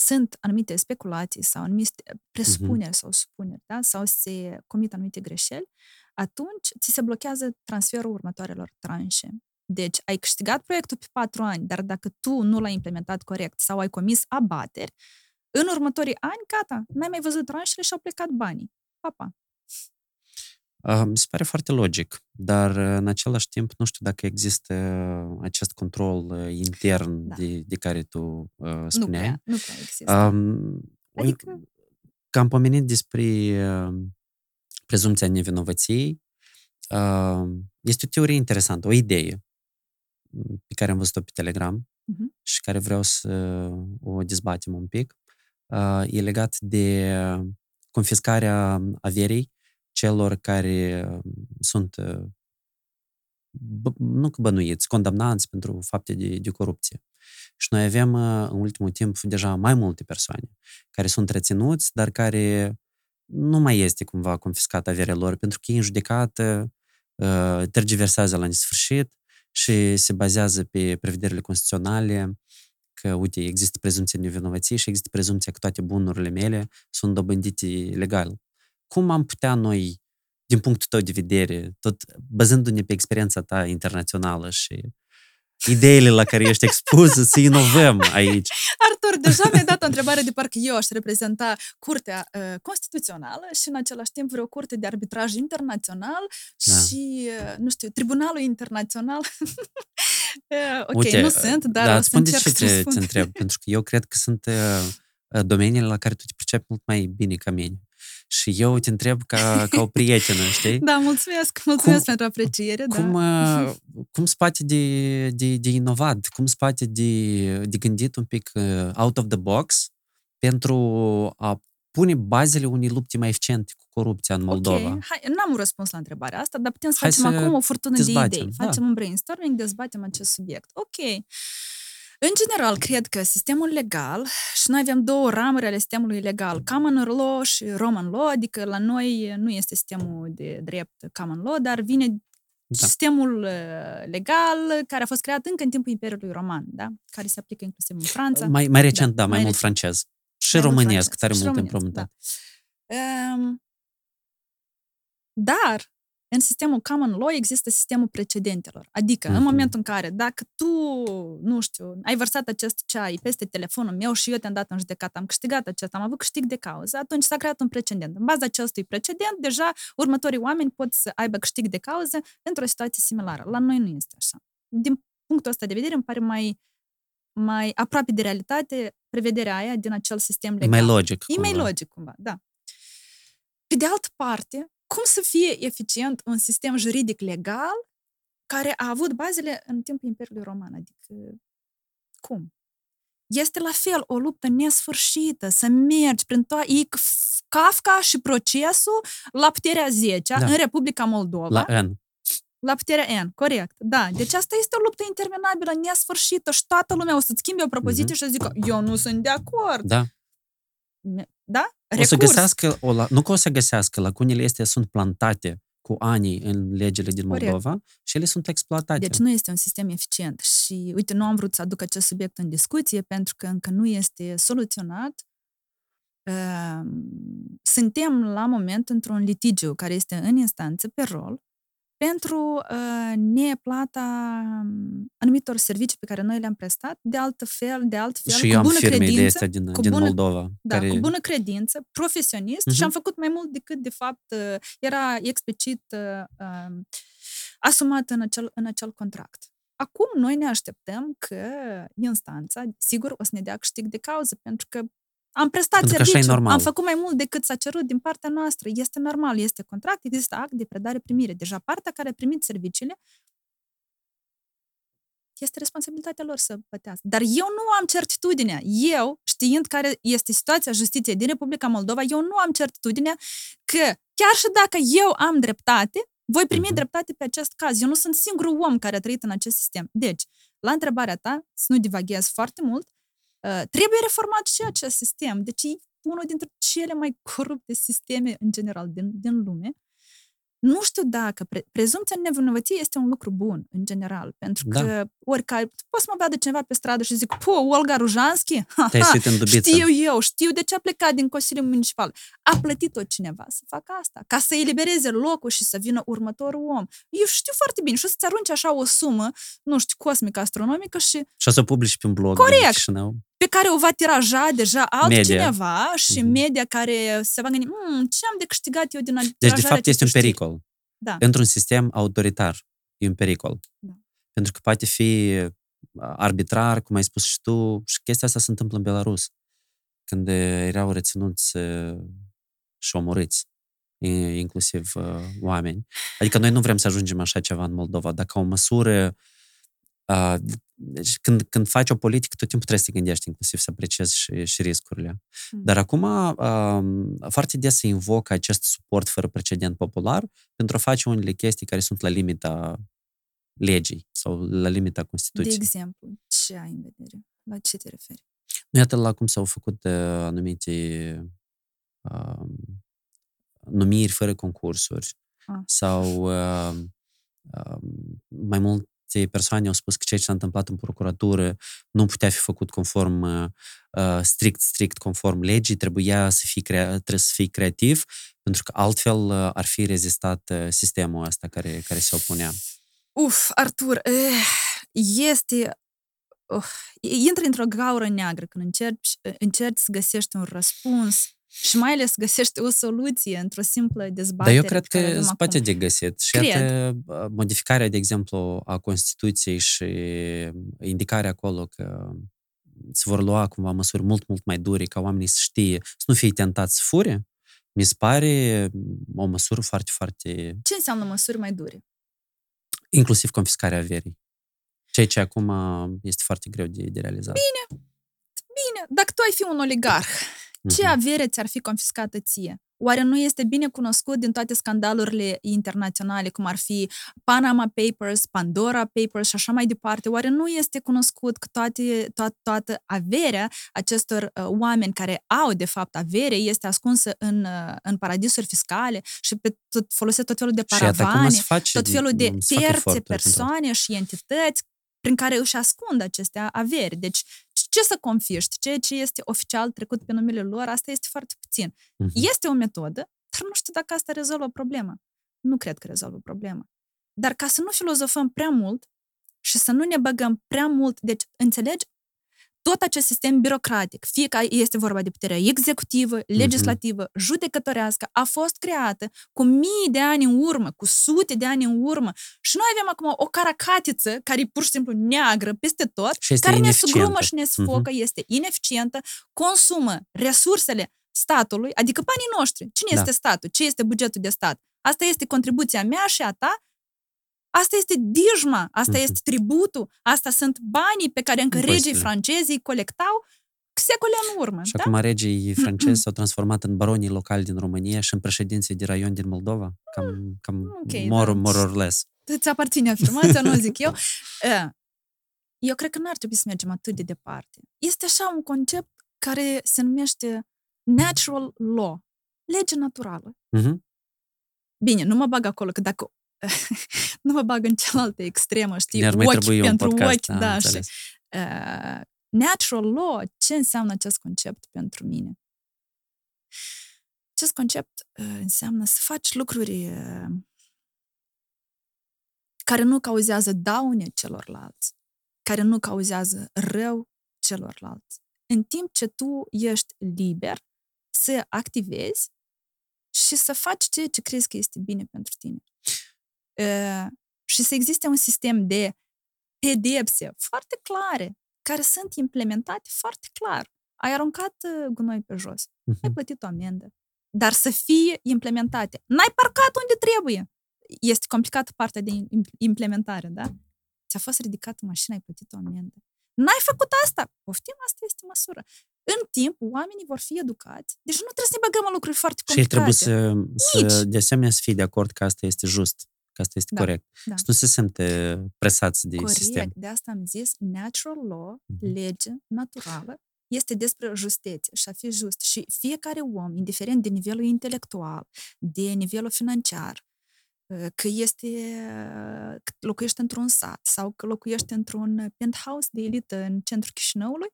sunt anumite speculații sau anumite presupuneri sau supuneri, da? sau se comit anumite greșeli, atunci ți se blochează transferul următoarelor tranșe. Deci, ai câștigat proiectul pe patru ani, dar dacă tu nu l-ai implementat corect sau ai comis abateri, în următorii ani, gata, n-ai mai văzut tranșele și au plecat banii. Pa, pa. Uh, Mi se pare foarte logic, dar uh, în același timp nu știu dacă există uh, acest control uh, intern Da. de, de care tu uh, Nu spuneai. prea, nu prea există. Um, Adică- Că am pomenit despre uh, prezumția nevinovăției, uh, este o teorie interesantă, o idee m, pe care am văzut-o pe Telegram Mhm. și care vreau să o dezbatem un pic. Uh, e legat de confiscarea averii celor care uh, sunt uh, bă- nu că bănuiți, condamnați pentru fapte de, de corupție. Și noi avem uh, în ultimul timp deja mai multe persoane care sunt reținuți, dar care nu mai este cumva confiscată averea lor, pentru că ei în judecată uh, tergiversează la nesfârșit și se bazează pe prevederile constituționale că, uite, există prezumția nevinovăției și există prezumția că toate bunurile mele sunt dobândite legal. Cum am putea noi, din punctul tău de vedere, tot bazându-ne pe experiența ta internațională și ideile la care ești expus, să inovăm aici? Artur, deja mi-ai dat o întrebare de parcă eu aș reprezenta Curtea uh, Constituțională și în același timp vreo curte de arbitraj internațional Da. și, uh, nu știu, Tribunalul Internațional. uh, ok, Uite, nu sunt, dar da, o îți să spun de încerc ce să te, răspund. te întreb, pentru că eu cred că sunt uh, uh, domeniile la care tu te pricepi mult mai bine ca mine. Și eu te întreb ca, ca o prietenă, știi? Da, mulțumesc, mulțumesc Cum- pentru apreciere. Cum, da. uh, cum spate de, de, de inovat, cum spate de, de gândit un pic uh, out of the box pentru a pune bazele unei lupte mai eficiente cu corupția în Moldova. Ok, hai, n-am un răspuns la întrebarea asta, dar putem să Hai facem să acum o furtună de dezbatem, idei. da. Facem un brainstorming, dezbatem acest subiect. Ok. În general, cred că sistemul legal, și noi avem două ramuri ale sistemului legal, common law și Roman law, adică la noi nu este sistemul de drept common law, dar vine da. sistemul uh, legal care a fost creat încă în timpul Imperiului Roman, da? care se aplică inclusiv în Franța. Mai, mai recent, da, da mai, mai mult francez. Și mai românesc, tare mult împrumutat. Da. Um, dar în sistemul common law există sistemul precedentelor. Adică, mm-hmm. în mhm. momentul în care, dacă tu, nu știu, ai vărsat acest ceai peste telefonul meu și eu te-am dat în judecată, am câștigat acesta, am avut câștig de cauză, atunci s-a creat un precedent. În baza acestui precedent, deja următorii oameni pot să aibă câștig de cauză într-o situație similară. La noi nu este așa. Din punctul ăsta de vedere, îmi pare mai, mai aproape de realitate prevederea aia din acel sistem legal. E mai logic. E mai logic, cumva, da. Pe de altă parte, cum să fie eficient un sistem juridic legal care a avut bazele în timpul Imperiului Roman? Adică, cum? Este la fel o luptă nesfârșită, să mergi prin toate... E Kafka și procesul la puterea 10 da. în Republica Moldova. La N. La puterea N, corect. Da. Deci asta este o luptă interminabilă, nesfârșită și toată lumea o să-ți schimbe o propoziție mm-hmm. și să zică, eu nu sunt de acord. Da. Da? Recurs. O să găsească, o, nu că o să găsească, lacunile astea sunt plantate cu ani în legile din Moldova Corect. și ele sunt exploatate. Deci nu este un sistem eficient și, uite, nu am vrut să aduc acest subiect în discuție pentru că încă nu este soluționat. Ehm, suntem la moment într-un litigiu care este în instanță pe rol pentru uh, neplata um, anumitor servicii pe care noi le-am prestat, de alt fel, de alt fel, și cu eu bună am credință, din, cu din bună, Moldova. Da, care... cu bună credință, profesionist uh-huh. și am făcut mai mult decât, de fapt, uh, era explicit uh, uh, asumat în acel, în acel contract. Acum noi ne așteptăm că instanța, sigur, o să ne dea câștig de cauză, pentru că am prestat Pentru serviciu, am făcut mai mult decât s-a cerut din partea noastră. Este normal, este contract, există act de predare-primire. Deja partea care a primit serviciile este responsabilitatea lor să plătească. Dar eu nu am certitudinea. Eu, știind care este situația justiției din Republica Moldova, eu nu am certitudinea că chiar și dacă eu am dreptate, voi primi uh-huh. dreptate pe acest caz. Eu nu sunt singurul om care a trăit în acest sistem. Deci, la întrebarea ta, să nu divaghez foarte mult, Uh, trebuie reformat și acest sistem. Deci e unul dintre cele mai corupte sisteme în general din, din lume. Nu știu dacă pre- prezumția nevinovăției este un lucru bun, în general, pentru da. că oricare, poți să mă vadă cineva pe stradă și zic, po, Olga Rujanski? știu eu, știu de ce a plecat din Consiliul Municipal. A plătit-o cineva să facă asta, ca să elibereze locul și să vină următorul om. Eu știu foarte bine și o să-ți arunci așa o sumă, nu știu, cosmică, astronomică și... Și o să publici pe un blog. Corect pe care o va tiraja deja altcineva media. și mm-hmm. media care se va gândi, mm, ce am de câștigat eu din a Deci, de fapt, este un pericol. Da. Pentru un sistem autoritar, e un pericol. Da. Pentru că poate fi arbitrar, cum ai spus și tu, și chestia asta se întâmplă în Belarus, când erau reținuți și omorâți, inclusiv oameni. Adică noi nu vrem să ajungem așa ceva în Moldova. Dacă o măsură deci când, când faci o politică, tot timpul trebuie să te gândești inclusiv să apreciezi și, și riscurile. Mm. Dar acum foarte des se invocă acest suport fără precedent popular pentru a face unele chestii care sunt la limita legii sau la limita Constituției. De exemplu, ce ai în vedere? La ce te referi? Nu iată la cum s-au făcut uh, anumite uh, numiri fără concursuri ah. sau uh, uh, mai mult persoane au spus că ceea ce s-a întâmplat în procuratură nu putea fi făcut conform, uh, strict, strict conform legii, trebuia să fie, crea, trebuie să fie creativ, pentru că altfel uh, ar fi rezistat uh, sistemul ăsta care, care se opunea. Uf, Artur, eh, este... Uh, intră într-o gaură neagră când încerci, încerci să găsești un răspuns și mai ales găsește o soluție într-o simplă dezbatere. Dar eu cred că se poate de găsit. Și iată, modificarea, de exemplu, a Constituției și indicarea acolo că se vor lua cumva măsuri mult, mult mai dure ca oamenii să știe, să nu fie tentați să fure, mi se pare o măsură foarte, foarte... Ce înseamnă măsuri mai dure? Inclusiv confiscarea averii. Ceea ce acum este foarte greu de, de realizat. Bine, bine. Dacă tu ai fi un oligarh ce avere ți-ar fi confiscată ție? Oare nu este bine cunoscut din toate scandalurile internaționale, cum ar fi Panama Papers, Pandora Papers și așa mai departe? Oare nu este cunoscut că toate, to- toată averea acestor uh, oameni care au, de fapt, avere este ascunsă în, uh, în paradisuri fiscale și pe tot, folosesc tot felul de Și iată cum paravane, se face, tot felul de se fac terțe eforturi pentru asta. persoane și entități prin care își ascund aceste averi. Deci, ce să confiști? Ceea ce este oficial trecut pe numele lor, asta este foarte puțin. Mhm. Este o metodă, dar nu știu dacă asta rezolvă problema. Nu cred că rezolvă problema. Dar ca să nu filozofăm prea mult și să nu ne băgăm prea mult, deci, înțelegi, tot acest sistem birocratic, fie că este vorba de puterea executivă, legislativă, judecătorească, a fost creată cu mii de ani în urmă, cu sute de ani în urmă și noi avem acum o caracatiță care e pur și simplu neagră peste tot, Și este care ne ineficientă. sugrumă și ne sfocă, este ineficientă, consumă resursele statului, adică banii noștri. Cine Da. este statul? Ce este bugetul de stat? Asta este contribuția mea și a ta? Asta este dijma, asta Mhm. este tributul, asta sunt banii pe care încă regii Impozitele. francezi îi colectau secole în urmă. Și da? acum regii francezi s-au transformat în baronii locali din România și în președinții de raion din Moldova. Cam, cam ok, more, da. more or less. Îți aparține afirmația, nu o zic eu. Eh, Eu cred că nu ar trebui să mergem atât de departe. Este așa un concept care se numește natural law, lege naturală. Mhm. Bine, nu mă bag acolo, că dacă nu mă bag în cealaltă extremă, știi, Ne-ar mai ochi trebui un pentru podcast. ochi, am da, și înțeles. uh, natural law, ce înseamnă acest concept pentru mine? Acest concept uh, înseamnă să faci lucruri uh, care nu cauzează daune celorlalți, care nu cauzează rău celorlalți. În timp ce tu ești liber să activezi și să faci ceea ce crezi că este bine pentru tine. Uh, și să existe un sistem de pedepse foarte clare, care sunt implementate foarte clar. Ai aruncat uh, gunoi pe jos, ai Mhm. plătit o amendă, dar să fie implementate. N-ai parcat unde trebuie. Este complicată partea de im- implementare, da? Ți-a fost ridicată mașina, ai plătit o amendă. N-ai făcut asta. Poftim, asta este măsură. În timp, oamenii vor fi educați. Deci nu trebuie să ne băgăm în lucruri foarte Și ei complicate. trebuie să, să, Nici. de asemenea, să fie de acord că asta este just, că asta este Da, corect. da. Să nu se simte presați de Corect, sistem. de asta am zis, natural law, Mhm. lege naturală, este despre justețe și a fi just. Și fiecare om, indiferent de nivelul intelectual, de nivelul financiar, uh, că este că locuiește într-un sat sau că locuiește într-un penthouse de elită în centrul Chișinăului,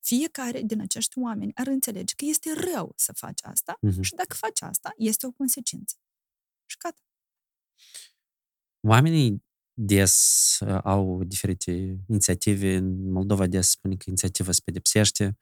fiecare din acești oameni ar înțelege că este rău să faci asta Mhm. și dacă faci asta, este o consecință. Și gata. Oamenii des uh, au diferite inițiative. În Moldova des spune că inițiativa se pedepsește,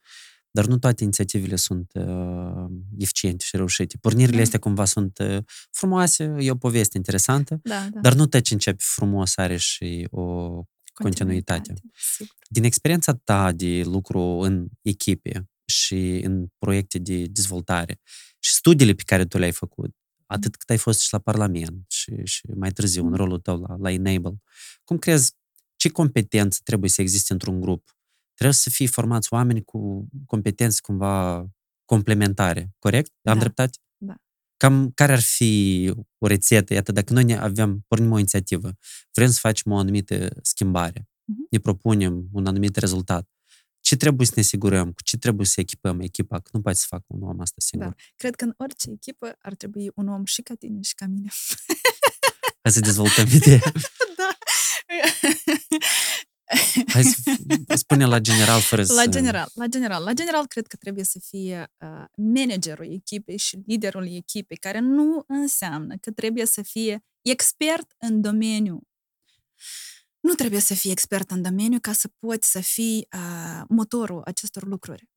dar nu toate inițiativele sunt uh, eficiente și reușite. Pornirile Da. astea cumva sunt uh, frumoase, e o poveste interesantă, Da, da. dar nu tot ce începe frumos are și o continuitate. Sigur. Din experiența ta de lucru în echipe și în proiecte de dezvoltare și studiile pe care tu le-ai făcut, atât cât ai fost și la Parlament și, și mai târziu în rolul tău la, la Enable, cum crezi, ce competențe trebuie să existe într-un grup? Trebuie să fie formați oameni cu competențe cumva complementare, corect? Am Da, dreptate? da. Cam care ar fi o rețetă? Iată, dacă noi ne avem, pornim o inițiativă, vrem să facem o anumită schimbare, Mhm. ne propunem un anumit rezultat, ce trebuie să ne asigurăm, cu ce trebuie să echipăm echipa, că nu poate să facă un om asta singur. Da. Cred că în orice echipă ar trebui un om și ca tine și ca mine. Hai să dezvoltăm ideea. da. Hai să spune la general fără să... La general, la general, la general cred că trebuie să fie uh, managerul echipei și liderul echipei, care nu înseamnă că trebuie să fie expert în domeniu. Nu trebuie să fii expert în domeniu ca să poți să fii uh, motorul acestor lucruri.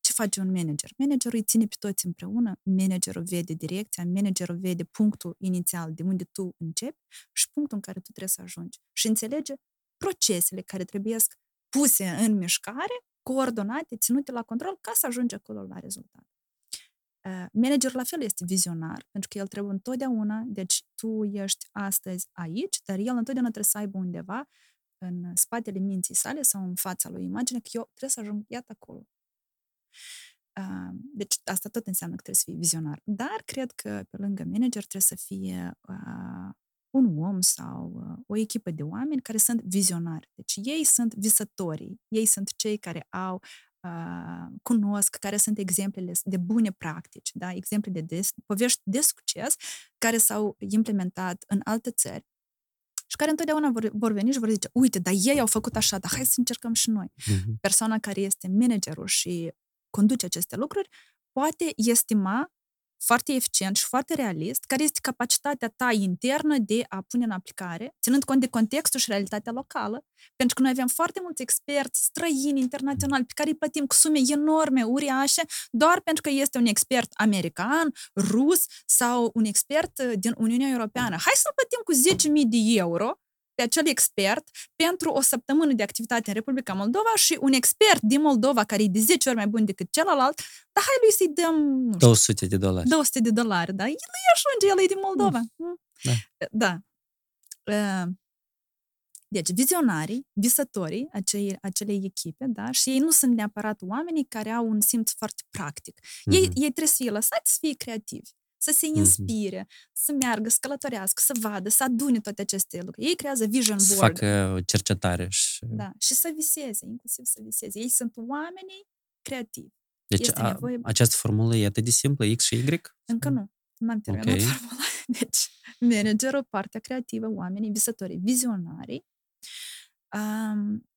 Ce face un manager? Managerul îi ține pe toți împreună, managerul vede direcția, managerul vede punctul inițial de unde tu începi și punctul în care tu trebuie să ajungi. Și înțelege procesele care trebuie puse în mișcare, coordonate, ținute la control, ca să ajungi acolo la rezultat. Uh, Managerul la fel este vizionar, pentru că el trebuie întotdeauna, deci tu ești astăzi aici, dar el întotdeauna trebuie să aibă undeva în spatele minții sale sau în fața lui imagine că eu trebuie să ajung iată acolo. Uh, deci asta tot înseamnă că trebuie să fii vizionar. Dar cred că pe lângă manager trebuie să fie uh, un om sau uh, o echipă de oameni care sunt vizionari. Deci ei sunt visătorii, ei sunt cei care au uh, cunosc care sunt exemplele de bune practici, da? exemple de des, povești de succes care s-au implementat în alte țări și care întotdeauna vor, vor veni și vor zice, uite, dar ei au făcut așa, dar hai să încercăm și noi. Uh-huh. Persoana care este managerul și conduce aceste lucruri poate estima foarte eficient și foarte realist, care este capacitatea ta internă de a pune în aplicare, ținând cont de contextul și realitatea locală, pentru că noi avem foarte mulți experți străini, internaționali, pe care îi plătim cu sume enorme, uriașe, doar pentru că este un expert american, rus sau un expert uh, din Uniunea Europeană. Hai să-l plătim cu 10.000 de euro pe acel expert pentru o săptămână de activitate în Republica Moldova și un expert din Moldova care e de 10 ori mai bun decât celălalt, dar hai lui să-i dăm, nu știu, 200 de dolari. 200 de dolari, da? El îi ajunge, el e din Moldova. Mm. Da. da. Deci, vizionarii, visătorii acelei, acelei echipe, da? Și ei nu sunt neapărat oamenii care au un simț foarte practic. Mm-hmm. Ei, ei trebuie să fie lăsați să fie creativi să se inspire, mm-hmm. să meargă, să călătorească, să vadă, să adune toate aceste lucruri. Ei creează vision board. Să facă cercetare. Și... Da, și să viseze, inclusiv să viseze. Ei sunt oamenii creativi. Deci a, nevoie... această formulă e atât de simplă, X și Y? Încă nu. Nu am terminat okay. formula. Deci, managerul, partea creativă, oamenii, visătorii, vizionarii, um,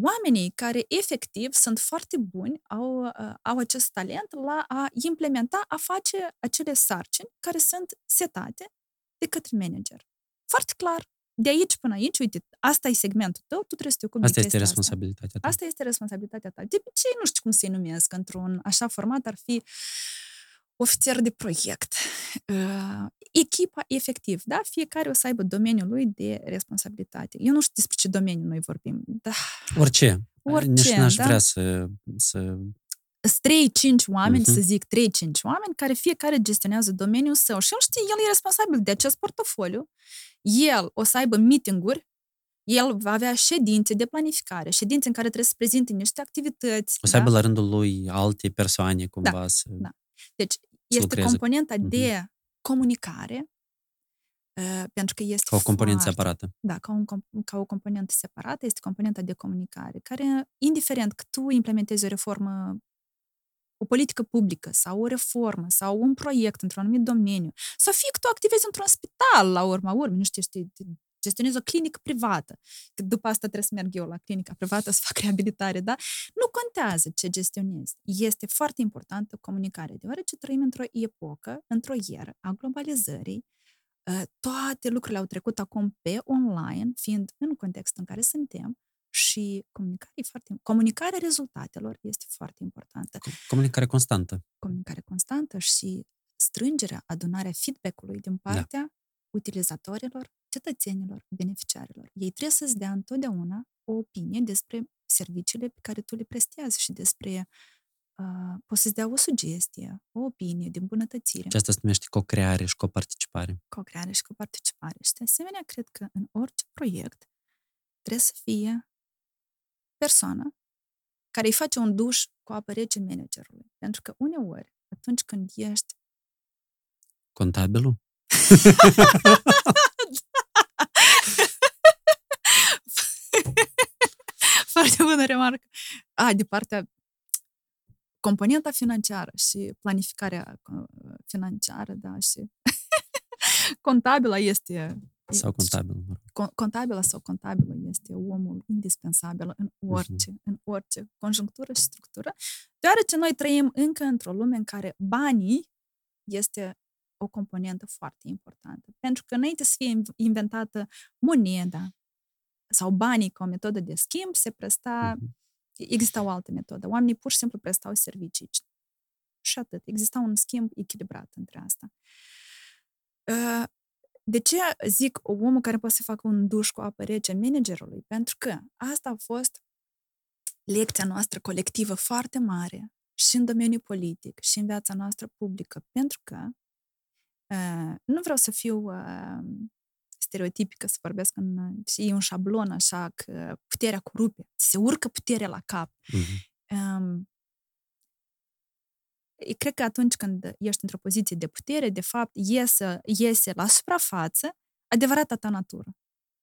oamenii care efectiv sunt foarte buni, au, uh, au acest talent la a implementa, a face acele sarcini care sunt setate de către manager. Foarte clar. De aici până aici, uite, asta e segmentul tău, tu trebuie să te ocupi asta de este responsabilitatea ta. Asta este responsabilitatea ta. De ce nu știu cum să-i numesc într-un așa format, ar fi ofițer de proiect, uh, echipa efectiv, da? Fiecare o să aibă domeniul lui de responsabilitate. Eu nu știu despre ce domeniu noi vorbim. Da. Orice. Orice, Nici n-aș da? vrea să... să... 3-5 oameni, uh-huh. să zic 3-5 oameni, care fiecare gestionează domeniul său și el știe, el e responsabil de acest portofoliu. El o să aibă meeting-uri el va avea ședințe de planificare, ședințe în care trebuie să prezinte niște activități. O să da? aibă la rândul lui alte persoane cumva da, să... Da. Deci este lucreze. componenta uh-huh. de comunicare, uh, pentru că este Ca o componentă foarte, separată. Da, ca, un, ca o componentă separată este componenta de comunicare, care, indiferent că tu implementezi o reformă o politică publică sau o reformă sau un proiect într-un anumit domeniu, sau fie că tu activezi într-un spital la urma urmei, nu știu, știi, gestionez o clinică privată, că după asta trebuie să merg eu la clinica privată să fac reabilitare, da? Nu contează ce gestionezi. Este foarte importantă comunicarea, deoarece trăim într-o epocă, într-o ieră a globalizării, ă, toate lucrurile au trecut acum pe online, fiind în contextul în care suntem, și comunicarea, foarte, comunicarea rezultatelor este foarte importantă. Comunicare constantă. Comunicare constantă și strângerea, adunarea feedback-ului din da. partea da. utilizatorilor cetățenilor, beneficiarilor. Ei trebuie să-ți dea întotdeauna o opinie despre serviciile pe care tu le prestează și despre uh, poți să-ți dea o sugestie, o opinie de îmbunătățire. Și asta se numește co-creare și co-participare. Co-creare și co-participare. Și de asemenea, cred că în orice proiect trebuie să fie persoana care îi face un duș cu apă rece managerului. Pentru că uneori, atunci când ești Contabilul? bună remarcă. A, de partea componenta financiară și planificarea uh, financiară, da, și contabila este sau contabil, mă rog. Contabila sau contabilul este omul indispensabil în orice, uh-huh. în orice conjunctură și structură, deoarece noi trăim încă într-o lume în care banii este o componentă foarte importantă. Pentru că înainte să fie inventată moneda sau banii ca o metodă de schimb, se presta, uh-huh. exista o altă metodă. Oamenii pur și simplu prestau servicii. Și atât. Exista un schimb echilibrat între asta. Ă, de ce zic omul care poate să facă un duș cu apă rece managerului? Pentru că asta a fost lecția noastră colectivă foarte mare și în domeniul politic și în viața noastră publică, pentru că uh, nu vreau să fiu uh, stereotipică, să vorbesc în... și e un șablon așa că puterea corupe, se urcă puterea la cap. Uh-huh. Um, cred că atunci când ești într-o poziție de putere, de fapt, iese, iese la suprafață adevărata ta natură.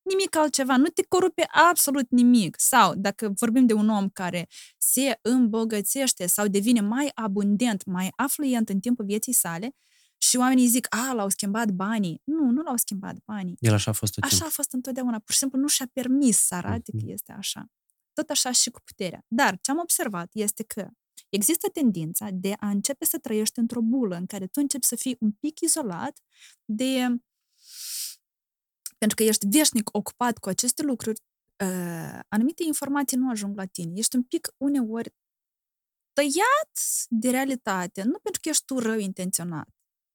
Nimic altceva, nu te corupe absolut nimic. Sau, dacă vorbim de un om care se îmbogățește sau devine mai abundent, mai afluent în timpul vieții sale, și oamenii zic, a, l-au schimbat banii. Nu, nu l-au schimbat banii. El așa a fost tot Așa timpul. a fost întotdeauna. Pur și simplu nu și-a permis să arate Mhm. că este așa. Tot așa și cu puterea. Dar ce am observat este că există tendința de a începe să trăiești într-o bulă în care tu începi să fii un pic izolat de... Pentru că ești veșnic ocupat cu aceste lucruri, uh, anumite informații nu ajung la tine. Ești un pic uneori tăiat de realitate, nu pentru că ești tu rău intenționat,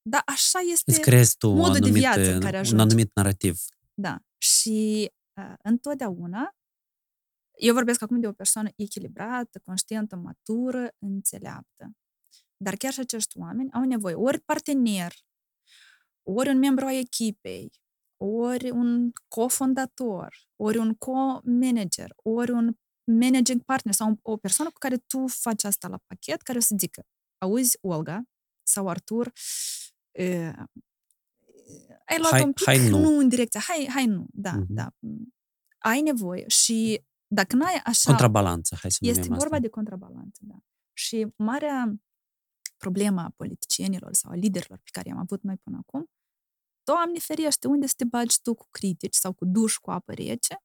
dar așa este Îți creezi tu modul un de anumit, viață în care un ajungi. anumit narativ. Da. Și uh, întotdeauna, eu vorbesc acum de o persoană echilibrată, conștientă, matură, înțeleaptă. Dar chiar și acești oameni au nevoie ori partener, ori un membru al echipei, ori un cofondator, ori un co-manager, ori un managing partner sau o persoană cu care tu faci asta la pachet, care o să zică, auzi, Olga sau Artur, uh, ai luat Hai- un pic hai nu." nu în direcția, hai, hai nu, da, Mhm. da. Ai nevoie și dacă n-ai așa... Contrabalanță, hai să Este numim vorba asta. de contrabalanță, da. Și marea problemă a politicienilor sau a liderilor pe care i-am avut noi până acum, Doamne ferește, unde să te bagi tu cu critici sau cu duș cu apă rece?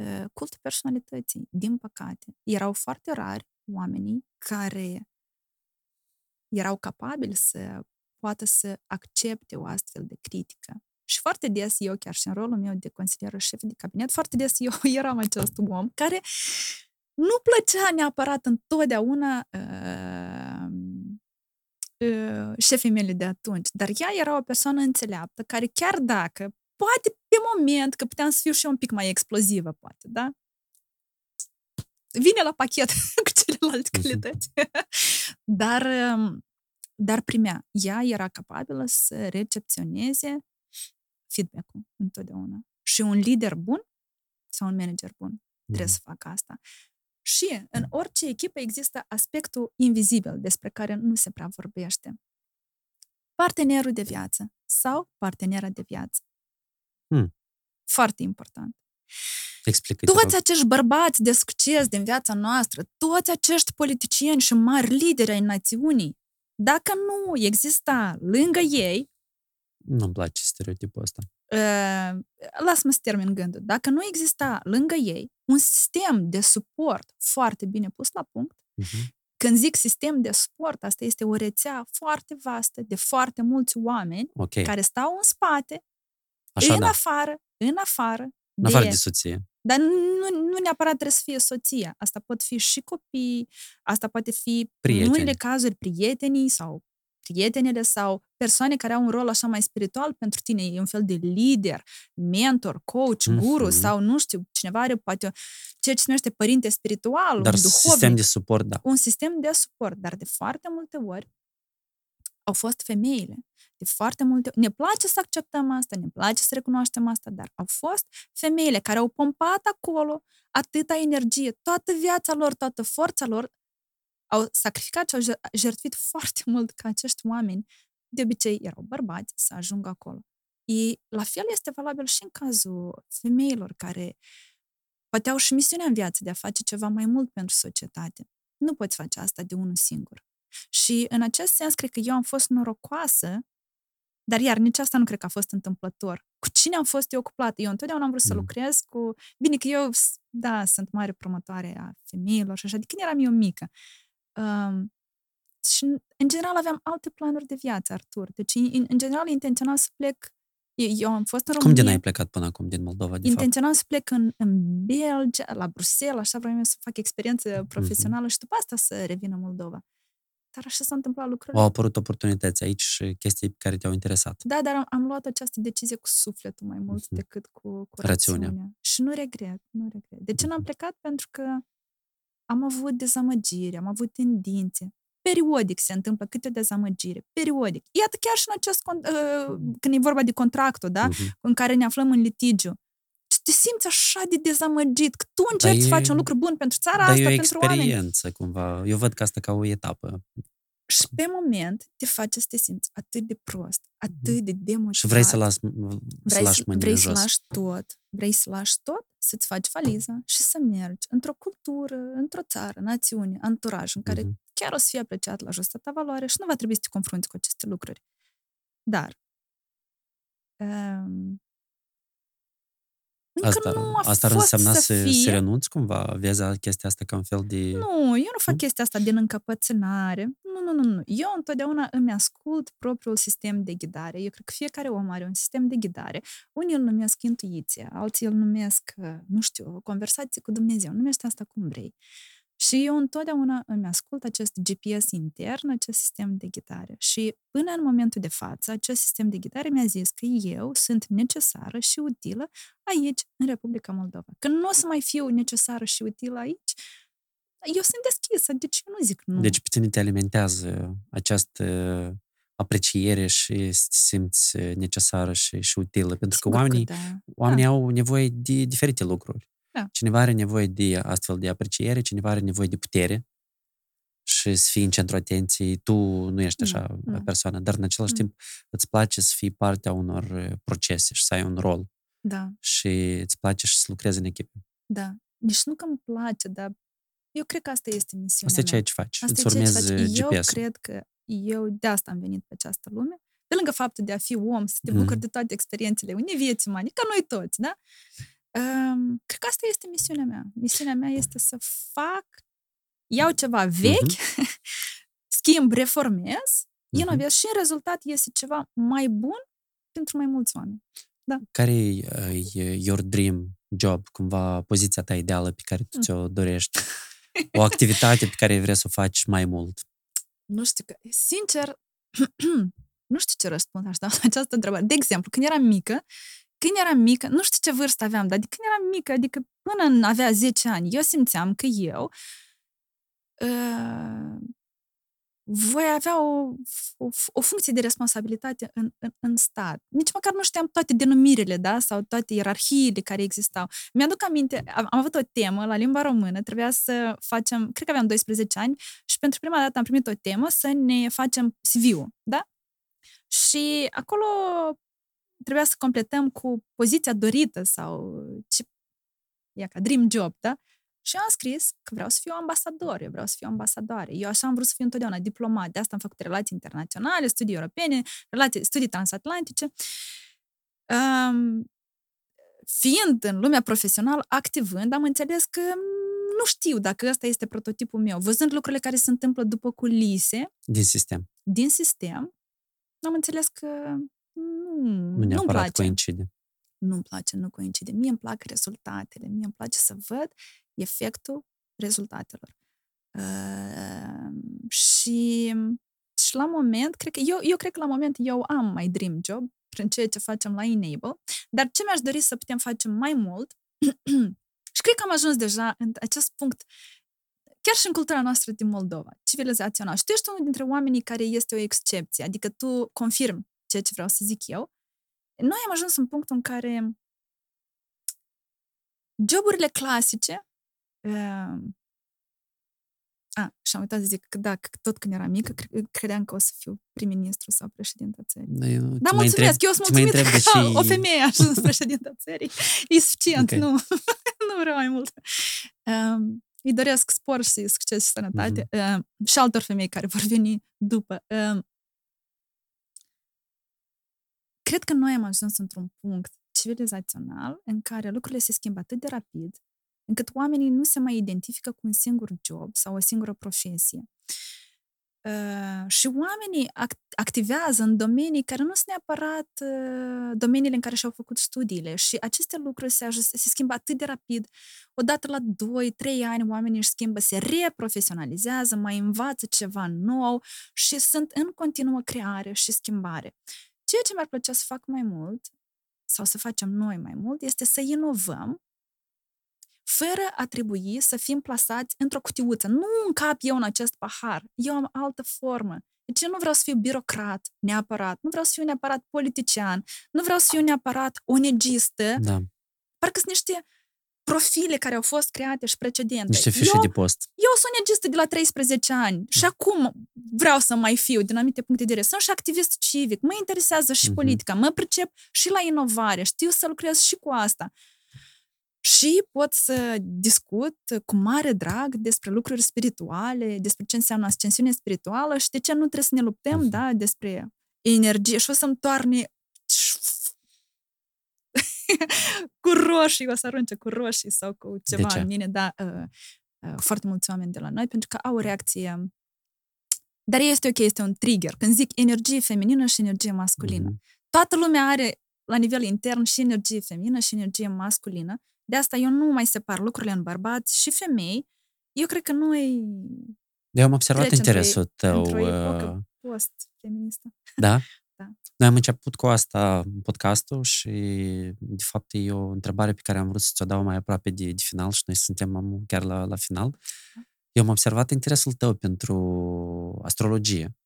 Uh, Cultul personalității, din păcate, erau foarte rari oamenii care erau capabili să poată să accepte o astfel de critică. Și foarte des eu, chiar și în rolul meu de consilieră șef de cabinet, foarte des eu eram acest om care nu plăcea neapărat întotdeauna uh, uh, șefii mele de atunci, dar ea era o persoană înțeleaptă care chiar dacă, poate pe moment, că puteam să fiu și eu un pic mai explozivă, poate, da? Vine la pachet cu celelalte Mhm. calități. dar, um, dar primea. Ea era capabilă să recepționeze feedback-ul întotdeauna. Și un lider bun sau un manager bun trebuie să facă asta. Și în orice echipă există aspectul invizibil despre care nu se prea vorbește. Partenerul de viață sau partenera de viață. Hmm. Foarte important. Explică Toți acești bărbați de succes din viața noastră, toți acești politicieni și mari lideri ai națiunii, dacă nu exista lângă ei, Nu-mi place stereotipul ăsta. uh, lasă-mă să termin gândul, dacă nu exista lângă ei un sistem de suport foarte bine pus la punct, Uh-huh. când zic sistem de suport, asta este o rețea foarte vastă de foarte mulți oameni Ok. care stau în spate, Așa în da. afară, în afară, În afară de soție. Dar nu, nu neapărat trebuie să fie soția. Asta pot fi și copii, asta poate fi, Prieteni. în unele cazuri, prietenii sau prietenele sau persoane care au un rol așa mai spiritual pentru tine. E un fel de lider, mentor, coach, guru Mhm. sau nu știu, cineva are poate ceea ce se numește părinte spiritual, Dar un duhovnic sistem de suport, da. un sistem de suport, dar de foarte multe ori au fost femeile. De foarte multe Ne place să acceptăm asta, ne place să recunoaștem asta, dar au fost femeile care au pompat acolo atâta energie, toată viața lor, toată forța lor, au sacrificat și au jer- jertfit foarte mult ca acești oameni, de obicei erau bărbați, să ajungă acolo. E, la fel este valabil și în cazul femeilor care poate au și misiunea în viață de a face ceva mai mult pentru societate. Nu poți face asta de unul singur. Și în acest sens, cred că eu am fost norocoasă, dar iar nici asta nu cred că a fost întâmplător. Cu cine am fost eu cuplată? Eu întotdeauna am vrut să Mm. lucrez cu... Bine că eu, s- da, sunt mare promotoare a femeilor și așa, de când eram eu mică. Um, și, în general, aveam alte planuri de viață, Artur. Deci, în, în general, intenționam să plec... Eu, eu am fost în Cum România... de n-ai plecat până acum din Moldova, de fapt? intenționam să plec în, în Belgia, la Bruxelles, așa vreau eu să fac experiență Mhm. profesională și după asta să revin în Moldova. Dar așa s-a întâmplat lucrurile. Au apărut oportunități aici și chestii care te-au interesat. Da, dar am, am luat această decizie cu sufletul mai mult Mhm. decât cu, cu Rațiunea. rațiunea. Și nu regret, nu regret. De ce n-am Mhm. plecat? Pentru că am avut dezamăgiri, am avut tendințe. Periodic se întâmplă câte o dezamăgire. Periodic. Iată chiar și în acest, con- uh, când e vorba de contractul, da? Mhm. în care ne aflăm în litigiu. Și te simți așa de dezamăgit, că tu încerci Dar să e- faci un lucru bun pentru țara Dar asta, e o pentru oameni. experiență, cumva. Eu văd că asta ca o etapă. Și pe moment te face să te simți atât de prost, atât de demotivat. Și vrei să, las, să vrei, lași mâinile vrei jos. să lași tot, vrei să lași tot, să-ți faci valiza și să mergi într-o cultură, într-o țară, națiune, anturaj în care Mhm. chiar o să fie apreciat la justa ta valoare și nu va trebui să te confrunți cu aceste lucruri. Dar um, încă Asta, nu a asta ar fost însemna să, să, fie. să renunți cumva? Vezi chestia asta ca un fel de... Nu, eu nu fac Nu? chestia asta din încăpățânare. Nu, nu, nu, nu. Eu întotdeauna îmi ascult propriul sistem de ghidare. Eu cred că fiecare om are un sistem de ghidare. Unii îl numesc intuiție, alții îl numesc, uh, nu știu, o conversație cu Dumnezeu. Numește asta cum vrei. Și eu întotdeauna îmi ascult acest GPS intern, acest sistem de ghidare. Și până în momentul de față, acest sistem de ghidare mi-a zis că eu sunt necesară și utilă aici, în Republica Moldova. Că nu o să mai fiu necesară și utilă aici, eu sunt deschisă, deci eu nu zic nu. Deci pe tine te alimentează această apreciere și să te simți necesară și, și utilă. Pentru că Sigur oamenii, da. oamenii au nevoie de diferite lucruri. Da. Cineva are nevoie de astfel de apreciere, cineva are nevoie de putere și să fii în centrul atenției. Tu nu ești Nu, așa nu. persoană, dar în același Nu. timp îți place să fii partea unor uh, procese și să ai un rol Da, și îți place și să lucrezi în echipă. da. Nici nu că îmi place, dar eu cred că asta este misiunea Asta e ceea mea. ce faci. Asta îți e ceea ce urmezi faci. Eu GPS-ul. cred că eu de asta am venit pe această lume. Pe lângă faptul de a fi om, să te Mhm. bucuri de toate experiențele unei vieți umane, ca noi toți, da? Um, cred că asta este misiunea mea. Misiunea mea este să fac, iau ceva vechi, schimb, reformez, Mhm. inovez și în rezultat iese ceva mai bun pentru mai mulți oameni. Care e your dream job, cumva poziția ta ideală pe care tu Mm. ți-o dorești? O activitate pe care vrei să o faci mai mult? Nu știu că, sincer, nu știu ce răspund așa la această întrebare. De exemplu, când eram mică, când eram mică, nu știu ce vârstă aveam, dar când eram mică, adică până în avea 10 ani, eu simțeam că eu uh, voi avea o, o, o funcție de responsabilitate în, în, în stat. Nici măcar nu știam toate denumirile, da, sau toate ierarhiile care existau. Mi-aduc aminte, am, am avut o temă la limba română, trebuia să facem, cred că aveam 12 ani, și pentru prima dată am primit o temă să ne facem CV-ul, da? Și acolo trebuia să completăm cu poziția dorită sau ce, ia ca dream job, da? Și am scris că vreau să fiu ambasador, eu vreau să fiu ambasadoare. Eu așa am vrut să fiu întotdeauna diplomat, de asta am făcut relații internaționale, studii europene, relații, studii transatlantice. Um, fiind în lumea profesională, activând, am înțeles că nu știu dacă ăsta este prototipul meu. Văzând lucrurile care se întâmplă după culise, Din sistem. din sistem, am înțeles că nu, Nu nu-mi neapărat place. coincide. Nu-mi place, nu coincide. Mie îmi plac rezultatele, mie îmi place să văd efectul rezultatelor. Uh, și, și la moment, cred că eu, eu cred că la moment eu am mai dream job prin ceea ce facem la Enable, dar ce mi-aș dori să putem face mai mult și cred că am ajuns deja în acest punct chiar și în cultura noastră din Moldova, civilizațională. Și tu ești unul dintre oamenii care este o excepție, adică tu confirmi ceea ce vreau să zic eu. Noi am ajuns în punctul în care joburile clasice uh, a, și am uitat să zic că da, că tot când eram mică, cre- credeam că o să fiu prim-ministru sau președinta țării. Da, eu, Da, ți mai mulțumesc, întreb, eu sunt ți mai mulțumită întreb că de ce... o femeie a ajuns președinta țării. E suficient, Ok. nu. nu vreau mai mult. Um, îi doresc spor și succes și sănătate Mhm. um, și altor femei care vor veni după. Um, cred că noi am ajuns într-un punct civilizațional în care lucrurile se schimbă atât de rapid, încât oamenii nu se mai identifică cu un singur job sau o singură profesie. Uh, și oamenii act- activează în domenii care nu sunt neapărat uh, domeniile în care și-au făcut studiile și aceste lucruri se, aj- se schimbă atât de rapid. Odată la 2-3 ani oamenii își schimbă, se reprofesionalizează, mai învață ceva nou și sunt în continuă creare și schimbare. Ceea ce mi-ar plăcea să fac mai mult sau să facem noi mai mult este să inovăm fără a trebui să fim plasați într-o cutiuță. Nu încap eu în acest pahar. Eu am altă formă. Deci eu nu vreau să fiu birocrat neapărat, nu vreau să fiu neapărat politician, nu vreau să fiu neapărat onegistă. Da. Parcă sunt niște profile care au fost create și precedente. Niște fișe eu, de post. eu sunt negistă de la 13 ani și acum vreau să mai fiu din anumite puncte de vedere. Sunt și activist civic, mă interesează și Mhm. politica, mă pricep și la inovare, știu să lucrez și cu asta. Și pot să discut cu mare drag despre lucruri spirituale, despre ce înseamnă ascensiune spirituală și de ce nu trebuie să ne luptăm, Mhm. da, despre energie. Și o să-mi toarne cu roșii, o să arunce cu roșii sau cu ceva ce? în mine, da, uh, uh, foarte mulți oameni de la noi, pentru că au o reacție dar este ok, este un trigger. Când zic energie feminină și energie masculină. Mhm. Toată lumea are la nivel intern și energie feminină și energie masculină. De asta eu nu mai separ lucrurile în bărbați și femei. Eu cred că noi Eu am observat Trece într-o- interesul tău. într-o epocă uh, post-feministă. Da? Da. Noi am început cu asta podcastul și, de fapt, e o întrebare pe care am vrut să ți-o dau mai aproape de, de final și noi suntem am- chiar la, la final. Eu am observat interesul tău pentru astrologie.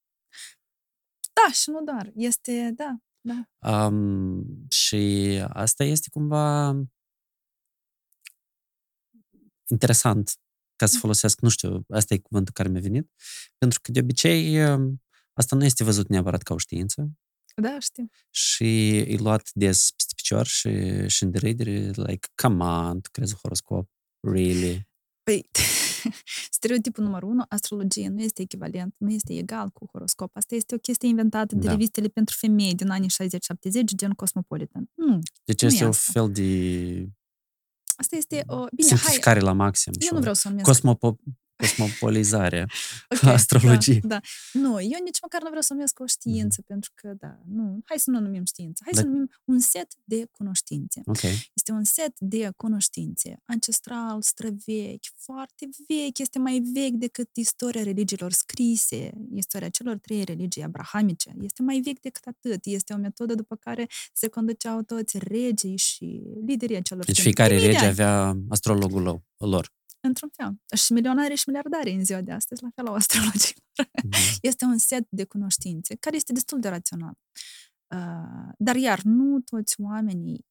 Da, și nu doar. Este, da, da. Um, și asta este cumva interesant ca să folosesc, nu știu, asta e cuvântul care mi-a venit, pentru că de obicei um, asta nu este văzut neapărat ca o știință Da, știu. și e luat des peste picior și, și în deridere, like, come on, tu crezi în horoscop? Really? Păi, stereotipul numărul unu, astrologie nu este echivalent, nu este egal cu horoscop. Asta este o chestie inventată de Da. revistele pentru femei din anii 60-70, gen Cosmopolitan. Nu. Deci Nu e este un asta. fel de Asta este o... Bine, hai, simplificare la maxim. și eu o nu vreau să o numesc Cosmopo- cosmopolizare Ok, a astrologiei. Da, da. Nu, eu nici măcar nu vreau să numesc o știință, pentru că, da, nu. Hai să nu o numim știință. Hai să Da. numim un set de cunoștințe. Ok. Este un set de cunoștințe ancestral, străvechi, foarte vechi, este mai vechi decât istoria religiilor scrise, istoria celor trei religii abrahamice. Este mai vechi decât atât. Este o metodă după care se conduceau toți regii și liderii acelor Deci timp. fiecare De mii de rege ani, avea astrologul lor. Lor. Într-un fel. Și milionari și miliardari în ziua de astăzi, la fel au astrologii. Mhm. Este un set de cunoștințe care este destul de rațional. Uh, dar iar nu toți oamenii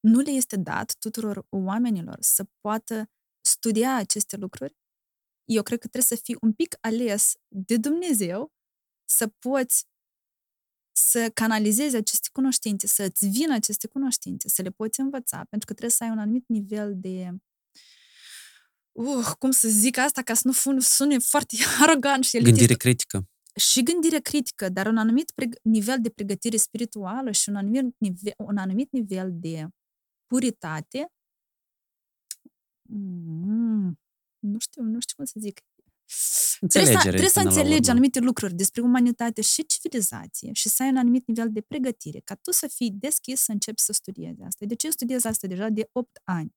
nu le este dat tuturor oamenilor să poată studia aceste lucruri. Eu cred că trebuie să fii un pic ales de Dumnezeu să poți să canalizezi aceste cunoștințe, să îți vină aceste cunoștințe, să le poți învăța, pentru că trebuie să ai un anumit nivel de uh, cum să zic asta ca să nu fun- sune foarte arogant și elitist. Gândire critică. Și gândire critică, dar un anumit preg- nivel de pregătire spirituală și un anumit nivel, un anumit nivel de puritate. Mm, nu știu, nu știu cum să zic. Trebuie să, Înțelegere. trebuie să până la înțelegi urmă. anumite lucruri despre umanitate și civilizație și să ai un anumit nivel de pregătire, ca tu să fii deschis să începi să studiezi asta. Deci eu studiez asta deja de 8 ani.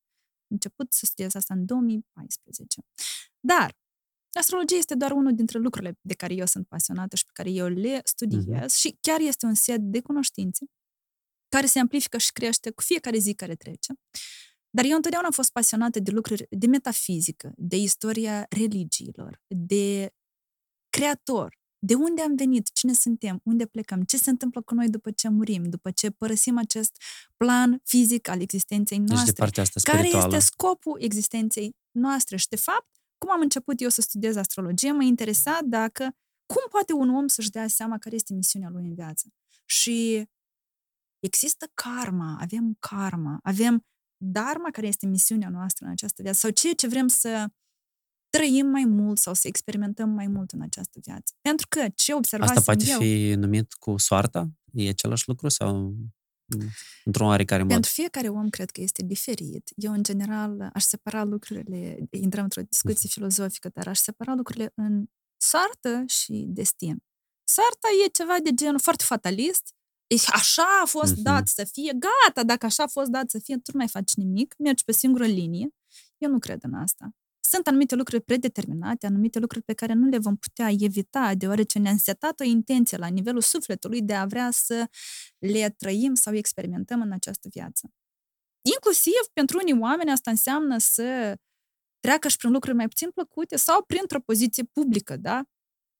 Am început să studiez asta în 2014. Dar astrologia este doar unul dintre lucrurile de care eu sunt pasionată și pe care eu le studiez Mhm. și chiar este un set de cunoștințe care se amplifică și crește cu fiecare zi care trece. Dar eu întotdeauna am fost pasionată de lucruri de metafizică, de istoria religiilor, de creator, de unde am venit, cine suntem, unde plecăm, ce se întâmplă cu noi după ce murim, după ce părăsim acest plan fizic al existenței Deci de noastre partea asta care spirituală. este scopul existenței noastre. Și, de fapt, cum am început eu să studiez astrologie, mă interesa dacă, cum poate un om să-și dea seama care este misiunea lui în viață. Și există karma, avem karma, avem dharma, care este misiunea noastră în această viață, sau ceea ce vrem să trăim mai mult sau să experimentăm mai mult în această viață. Pentru că ce observasem Asta poate eu, fi numit cu soarta? E același lucru sau mm, într-un oarecare mod? Pentru fiecare om cred că este diferit. Eu, în general, aș separa lucrurile, intrăm într-o discuție filozofică, dar aș separa lucrurile în soartă și destin. Soarta e ceva de genul foarte fatalist, e, așa a fost Mhm. dat să fie, gata, dacă așa a fost dat să fie, tu nu mai faci nimic, mergi pe singură linie. Eu nu cred în asta. Sunt anumite lucruri predeterminate, anumite lucruri pe care nu le vom putea evita, deoarece ne-am setat o intenție la nivelul sufletului de a vrea să le trăim sau experimentăm în această viață. Inclusiv pentru unii oameni asta înseamnă să treacă și prin lucruri mai puțin plăcute sau printr-o poziție publică, da?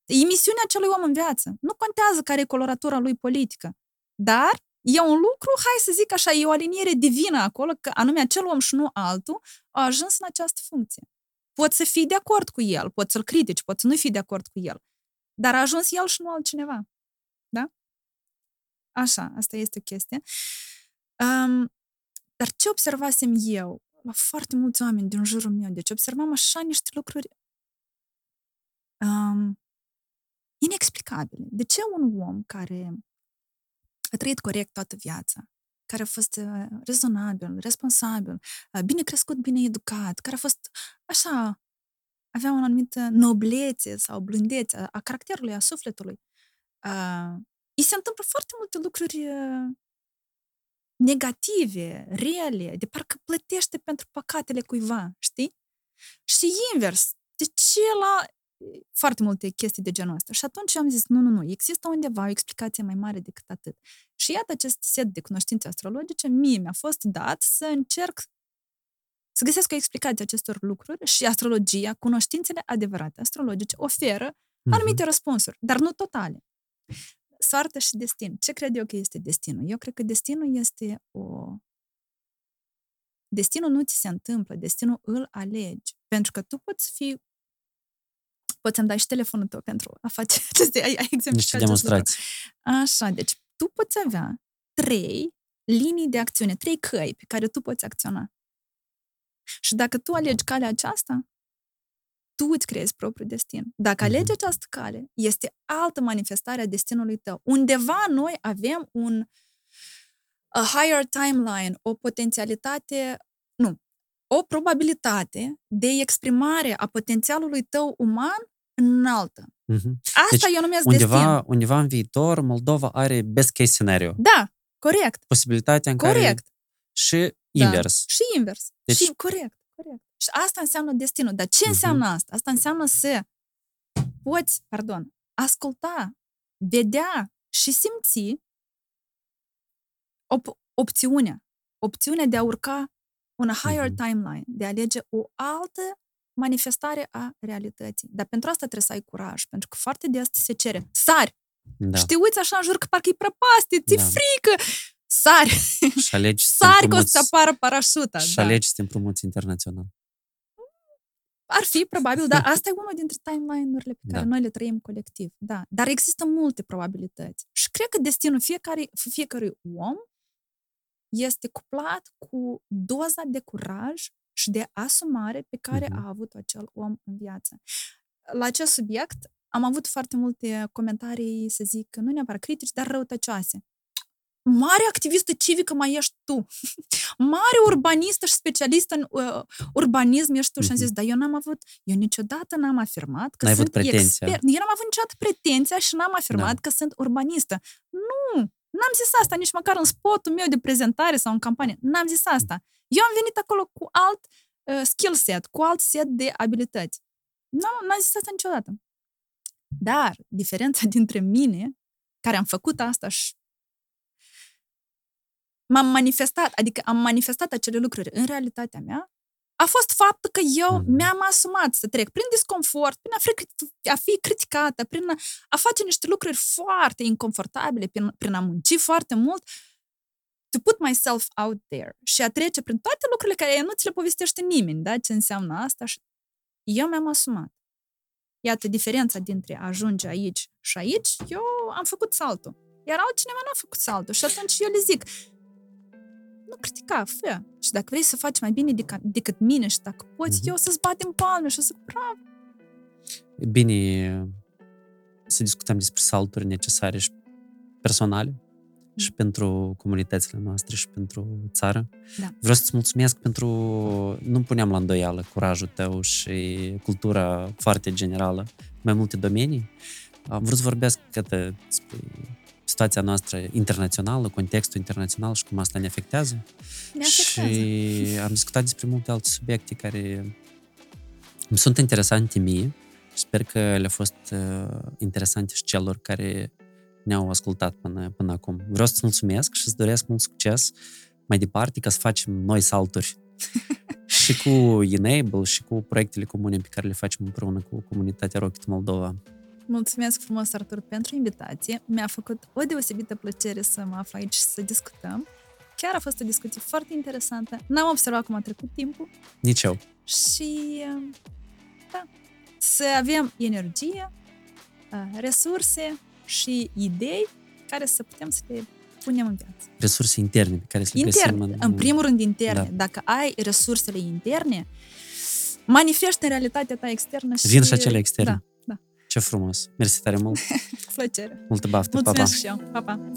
E misiunea acelui om în viață. Nu contează care e coloratura lui politică. Dar E un lucru, hai să zic așa, e o aliniere divină acolo, că anume acel om și nu altul a ajuns în această funcție. Poți să fii de acord cu el, poți să-l critici, poți să nu fii de acord cu el, dar a ajuns el și nu altcineva. Da? Așa, asta este o chestie. Um, dar ce observasem eu la foarte mulți oameni din jurul meu, deci observam așa niște lucruri um, inexplicabile. De ce un om care a trăit corect toată viața, care a fost uh, rezonabil, responsabil, uh, bine crescut, bine educat, care a fost așa, avea o anumită noblețe sau blândețe a, a caracterului, a sufletului. Uh, îi se întâmplă foarte multe lucruri uh, negative, rele, de parcă plătește pentru păcatele cuiva, știi? Și invers, de ce la foarte multe chestii de genul ăsta. Și atunci am zis, nu, nu, nu, există undeva o explicație mai mare decât atât. Și iată acest set de cunoștințe astrologice, mie mi-a fost dat să încerc să găsesc o explicație acestor lucruri și astrologia, cunoștințele adevărate astrologice, oferă mm-hmm. anumite răspunsuri, dar nu totale. Soartă și destin. Ce cred eu că este destinul? Eu cred că destinul este o... Destinul nu ți se întâmplă, destinul îl alegi. Pentru că tu poți fi poți să-mi dai și telefonul tău pentru a face aceste ai, ai Niște demonstrații. Așa, deci tu poți avea trei linii de acțiune, trei căi pe care tu poți acționa. Și dacă tu alegi calea aceasta, tu îți creezi propriul destin. Dacă mhm. alegi această cale, este altă manifestare a destinului tău. Undeva noi avem un a higher timeline, o potențialitate, nu, o probabilitate de exprimare a potențialului tău uman înaltă. Mm-hmm. Asta deci, eu numesc undeva, destin. Undeva în viitor, Moldova are best case scenario. Da, corect. Posibilitatea în corect. care... Și da. invers. Și invers. Deci... Și corect, corect. Și asta înseamnă destinul. Dar ce mm-hmm. înseamnă asta? Asta înseamnă să poți, pardon, asculta, vedea și simți op- opțiunea. Opțiunea de a urca un higher mm-hmm. timeline, de a alege o altă manifestare a realității. Dar pentru asta trebuie să ai curaj, pentru că foarte des se cere, sari! Da. Și te uiți așa în jur că parcă e prăpastie, ți-e da. frică! Sari! Și alegi Sari că o să apară parașuta. Și da. alegi să te împrumuți internațional. Ar fi, probabil, dar asta e unul dintre timeline-urile pe care da. noi le trăim colectiv. Da. Dar există multe probabilități. Și cred că destinul fiecare, fiecărui om este cuplat cu doza de curaj și de asumare pe care uh-huh. a avut acel om în viață. La acest subiect am avut foarte multe comentarii, să zic, nu neapărat critici, dar răutăcioase. Mare activistă civică mai ești tu. Mare urbanistă și specialistă în uh, urbanism ești tu. Uh-huh. Și am zis, dar eu n-am avut, eu niciodată n-am afirmat că N-ai sunt expert. Eu n-am avut niciodată pretenția și n-am afirmat da. că sunt urbanistă. Nu! N-am zis asta nici măcar în spotul meu de prezentare sau în campanie. N-am zis asta. Eu am venit acolo cu alt uh, skill set, cu alt set de abilități. Nu, n-am zis asta niciodată. Dar diferența dintre mine, care am făcut asta și m-am manifestat, adică am manifestat acele lucruri în realitatea mea, a fost faptul că eu mm. mi-am asumat să trec prin disconfort, prin a fi, a fi criticată, prin a, a face niște lucruri foarte inconfortabile, prin, prin a munci foarte mult, to put myself out there și a trece prin toate lucrurile care nu ți le povestește nimeni, da? Ce înseamnă asta și eu mi-am asumat. Iată diferența dintre a ajunge aici și aici, eu am făcut saltul. Iar altcineva nu a făcut saltul. Și atunci eu le zic, nu critica, fă. Și dacă vrei să faci mai bine decât, decât mine și dacă poți, mm-hmm. eu să-ți batem palme și o să bravo. E bine să discutăm despre salturi necesare și personale și mm. pentru comunitățile noastre și pentru țară. Da. Vreau să-ți mulțumesc pentru... Nu puneam la îndoială curajul tău și cultura foarte generală, mai multe domenii. Am vrut să vorbesc către despre situația noastră internațională, contextul internațional și cum asta ne afectează. Ne afectează. Și am discutat despre multe alte subiecte care îmi sunt interesante mie și sper că le-au fost uh, interesante și celor care ne-au ascultat până, până acum. Vreau să-ți mulțumesc și să doresc mult succes mai departe ca să facem noi salturi și cu Enable și cu proiectele comune pe care le facem împreună cu comunitatea Rocket Moldova. Mulțumesc frumos, Artur, pentru invitație. Mi-a făcut o deosebită plăcere să mă aflu aici și să discutăm. Chiar a fost o discuție foarte interesantă. N-am observat cum a trecut timpul. Nici eu. Și, da, să avem energie, resurse și idei care să putem să le punem în viață. Resurse interne pe care să le Interne, găsim în primul rând interne. Da. Dacă ai resursele interne, manifesti în realitatea ta externă și... Vin și acele externe. Da, da. Ce frumos. Mersi tare mult. Plăcere. Multă baftă. Mulțumesc pa, pa. și eu. Pa, pa.